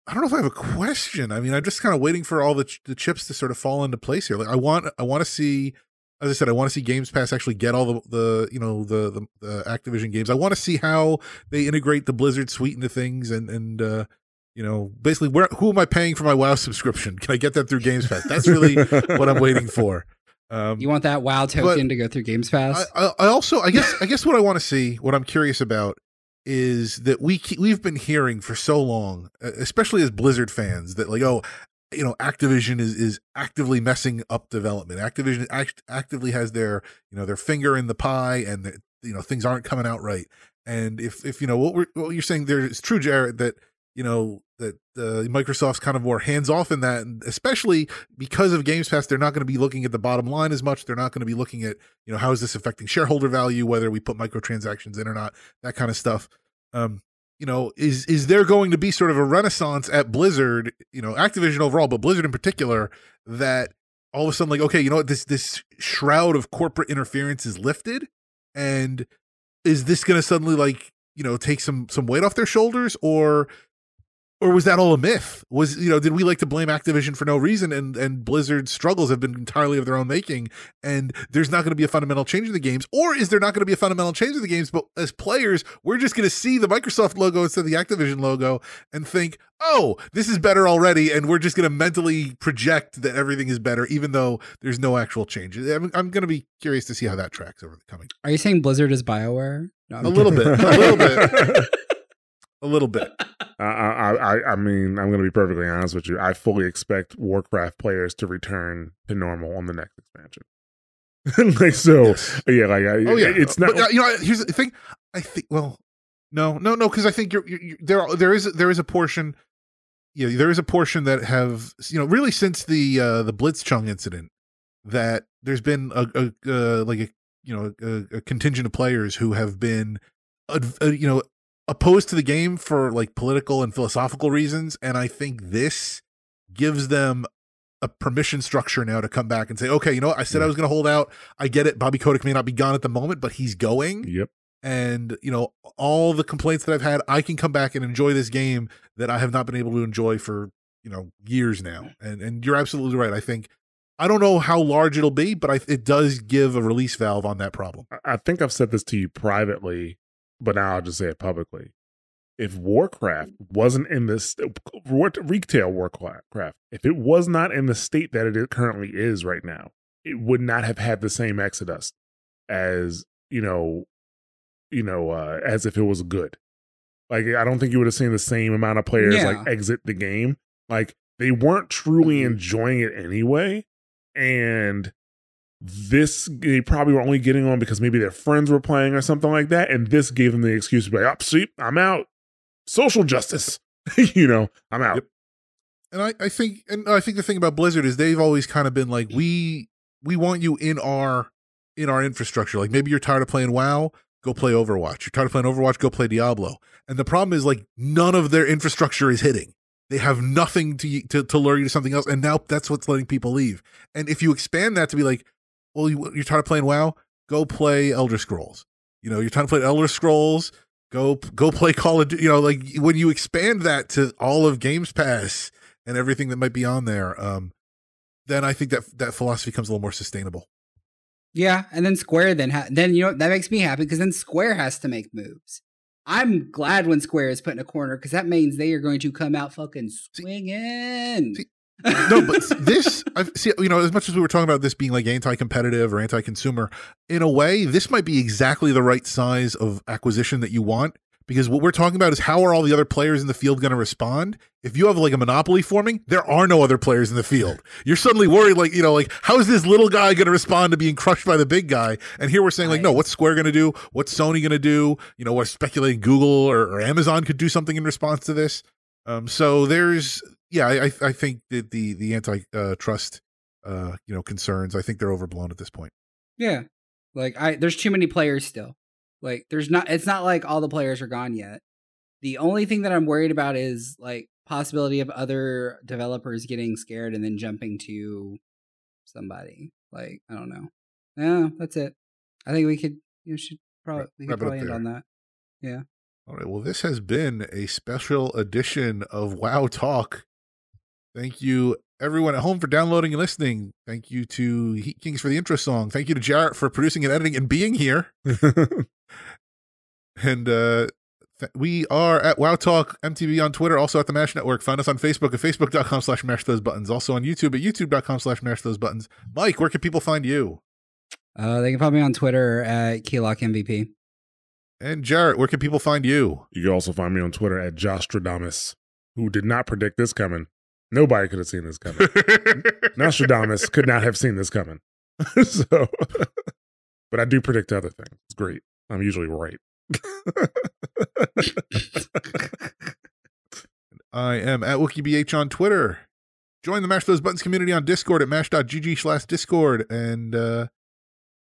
I don't know if I have a question. I mean, I'm just kind of waiting for all the ch- the chips to sort of fall into place here. Like, I want, I want to see, as I said, I want to see Games Pass actually get all the the you know the the, the Activision games. I want to see how they integrate the Blizzard suite into things, and and uh, you know, basically, where who am I paying for my WoW subscription? Can I get that through Games Pass? That's really what I'm waiting for. Um, you want that WoW token to go through Games Pass? I, I, I also, I guess, I guess what I want to see, what I'm curious about, is that we ke- we've been hearing for so long, especially as Blizzard fans, that like, oh, you know, Activision is is actively messing up development. Activision act, actively has their you know their finger in the pie, and that you know things aren't coming out right. And if if you know what we're what you're saying there is true, Jarret, that you know that uh, Microsoft's kind of more hands off in that, and especially because of Games Pass, they're not going to be looking at the bottom line as much. They're not going to be looking at you know how is this affecting shareholder value, whether we put microtransactions in or not, that kind of stuff. Um, you know, is is there going to be sort of a renaissance at Blizzard, you know, Activision overall, but Blizzard in particular, that all of a sudden, like, okay, you know what, this this shroud of corporate interference is lifted, and is this going to suddenly like you know take some some weight off their shoulders, or or was that all a myth? Was you know did we like to blame Activision for no reason, and and Blizzard's struggles have been entirely of their own making, and there's not going to be a fundamental change in the games, or is there not going to be a fundamental change in the games? But as players, we're just going to see the Microsoft logo instead of the Activision logo and think, oh, this is better already, and we're just going to mentally project that everything is better, even though there's no actual change. I'm, I'm going to be curious to see how that tracks over the coming. Are you saying Blizzard is Bioware? No, A little bit, a little bit, a little bit. I, I, I, I mean, I'm going to be perfectly honest with you. I fully expect Warcraft players to return to normal on the next expansion. like so, Yes. yeah, like I, Oh yeah, it's not. But, uh, you know, here's the thing. I think. Well, no, no, no, because I think you're, you're, you're there. Are, there is there is a portion. Yeah, there is a portion that have you know really since the uh the Blitzchung incident that there's been a, a uh, like a you know a, a contingent of players who have been uh, you know opposed to the game for like political and philosophical reasons, and I think this gives them a permission structure now to come back and say, okay, you know what? I said I was going to hold out. I get it. Bobby Kotick may not be gone at the moment, but he's going. Yep. And, you know, all the complaints that I've had, I can come back and enjoy this game that I have not been able to enjoy for, you know, years now. And and you're absolutely right. I think I don't know how large it'll be, but I, it does give a release valve on that problem. I think I've said this to you privately, but now I'll just say it publicly. If Warcraft wasn't in this retail Warcraft, if it was not in the state that it currently is right now, it would not have had the same exodus as you know, you know, uh, as if it was good. Like I don't think you would have seen the same amount of players Yeah. like exit the game. Like they weren't truly enjoying it anyway, and this they probably were only getting on because maybe their friends were playing or something like that, and this gave them the excuse to be like, "Oh, see, I'm out. Social justice, you know, I'm out." Yep. And I, I think and I think the thing about Blizzard is they've always kind of been like, we we want you in our in our infrastructure. Like maybe you're tired of playing WoW, go play Overwatch. You're tired of playing Overwatch, go play Diablo. And the problem is like none of their infrastructure is hitting. They have nothing to to, to lure you to something else, and now that's what's letting people leave. And if you expand that to be like, well, you, you're tired of playing WoW, go play Elder Scrolls. You know, you're trying to play Elder Scrolls, go go play Call of Duty. You know, like when you expand that to all of Games Pass and everything that might be on there, um, then I think that that philosophy becomes a little more sustainable. Yeah, and then Square then ha- then you know that makes me happy because then Square has to make moves. I'm glad when Square is put in a corner because that means they are going to come out fucking swinging. see, no, but this, I see, you know, as much as we were talking about this being like anti-competitive or anti-consumer, in a way, this might be exactly the right size of acquisition that you want because what we're talking about is how are all the other players in the field going to respond? If you have like a monopoly forming, there are no other players in the field. You're suddenly worried, like, you know, like, how is this little guy going to respond to being crushed by the big guy? And here we're saying, like, no, what's Square going to do? What's Sony going to do? You know, we're speculating Google or, or, Amazon could do something in response to this. Um, so there's, yeah, I, I think that the, the antitrust, uh, you know, concerns, I think they're overblown at this point. Yeah. Like, I, there's too many players still. Like there's not it's not like all the players are gone yet. The only thing that I'm worried about is like possibility of other developers getting scared and then jumping to somebody. Like, I don't know. Yeah, that's it. I think we could you know, should probably we could probably end there. on that. Yeah. All right. Well, this has been a special edition of WoW Talk. Thank you everyone at home for downloading and listening. Thank you to Heat Kings for the intro song. Thank you to Jarret for producing and editing and being here. and uh, th- we are at Wow Talk MTB on Twitter, also at the Mash Network. Find us on Facebook at facebook.com slash mash those buttons. Also on YouTube at youtube.com slash mash those buttons. Mike, where can people find you? Uh, they can find me on Twitter at Keylock MVP. And Jarret, where can people find you? You can also find me on Twitter at Jostradamus, who did not predict this coming. Nobody could have seen this coming. Nostradamus could not have seen this coming. so, but I do predict other things. It's great. I'm usually right. I am at WookieBH on Twitter. Join the Mash Those Buttons community on Discord at mash.gg slash Discord. And uh,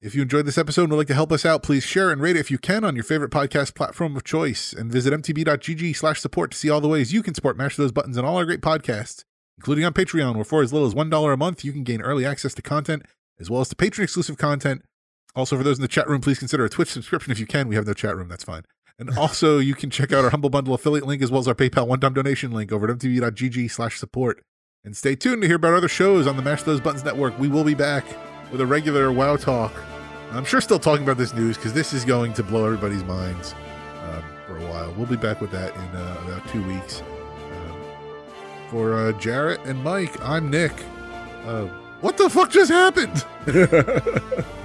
if you enjoyed this episode and would like to help us out, please share and rate it if you can on your favorite podcast platform of choice. And visit mtb.gg slash support to see all the ways you can support Mash Those Buttons and all our great podcasts including on Patreon, where for as little as $1 a month, you can gain early access to content, as well as to Patreon exclusive content. Also, for those in the chat room, please consider a Twitch subscription if you can. We have no chat room, that's fine. And also, you can check out our Humble Bundle affiliate link as well as our PayPal one time donation link over at mtb.gg slash support. And stay tuned to hear about other shows on the Mash Those Buttons Network. We will be back with a regular WoW talk. I'm sure still talking about this news because this is going to blow everybody's minds um, for a while. We'll be back with that in uh, about two weeks. For uh, Jarret and Mike, I'm Nick. Uh, what the fuck just happened?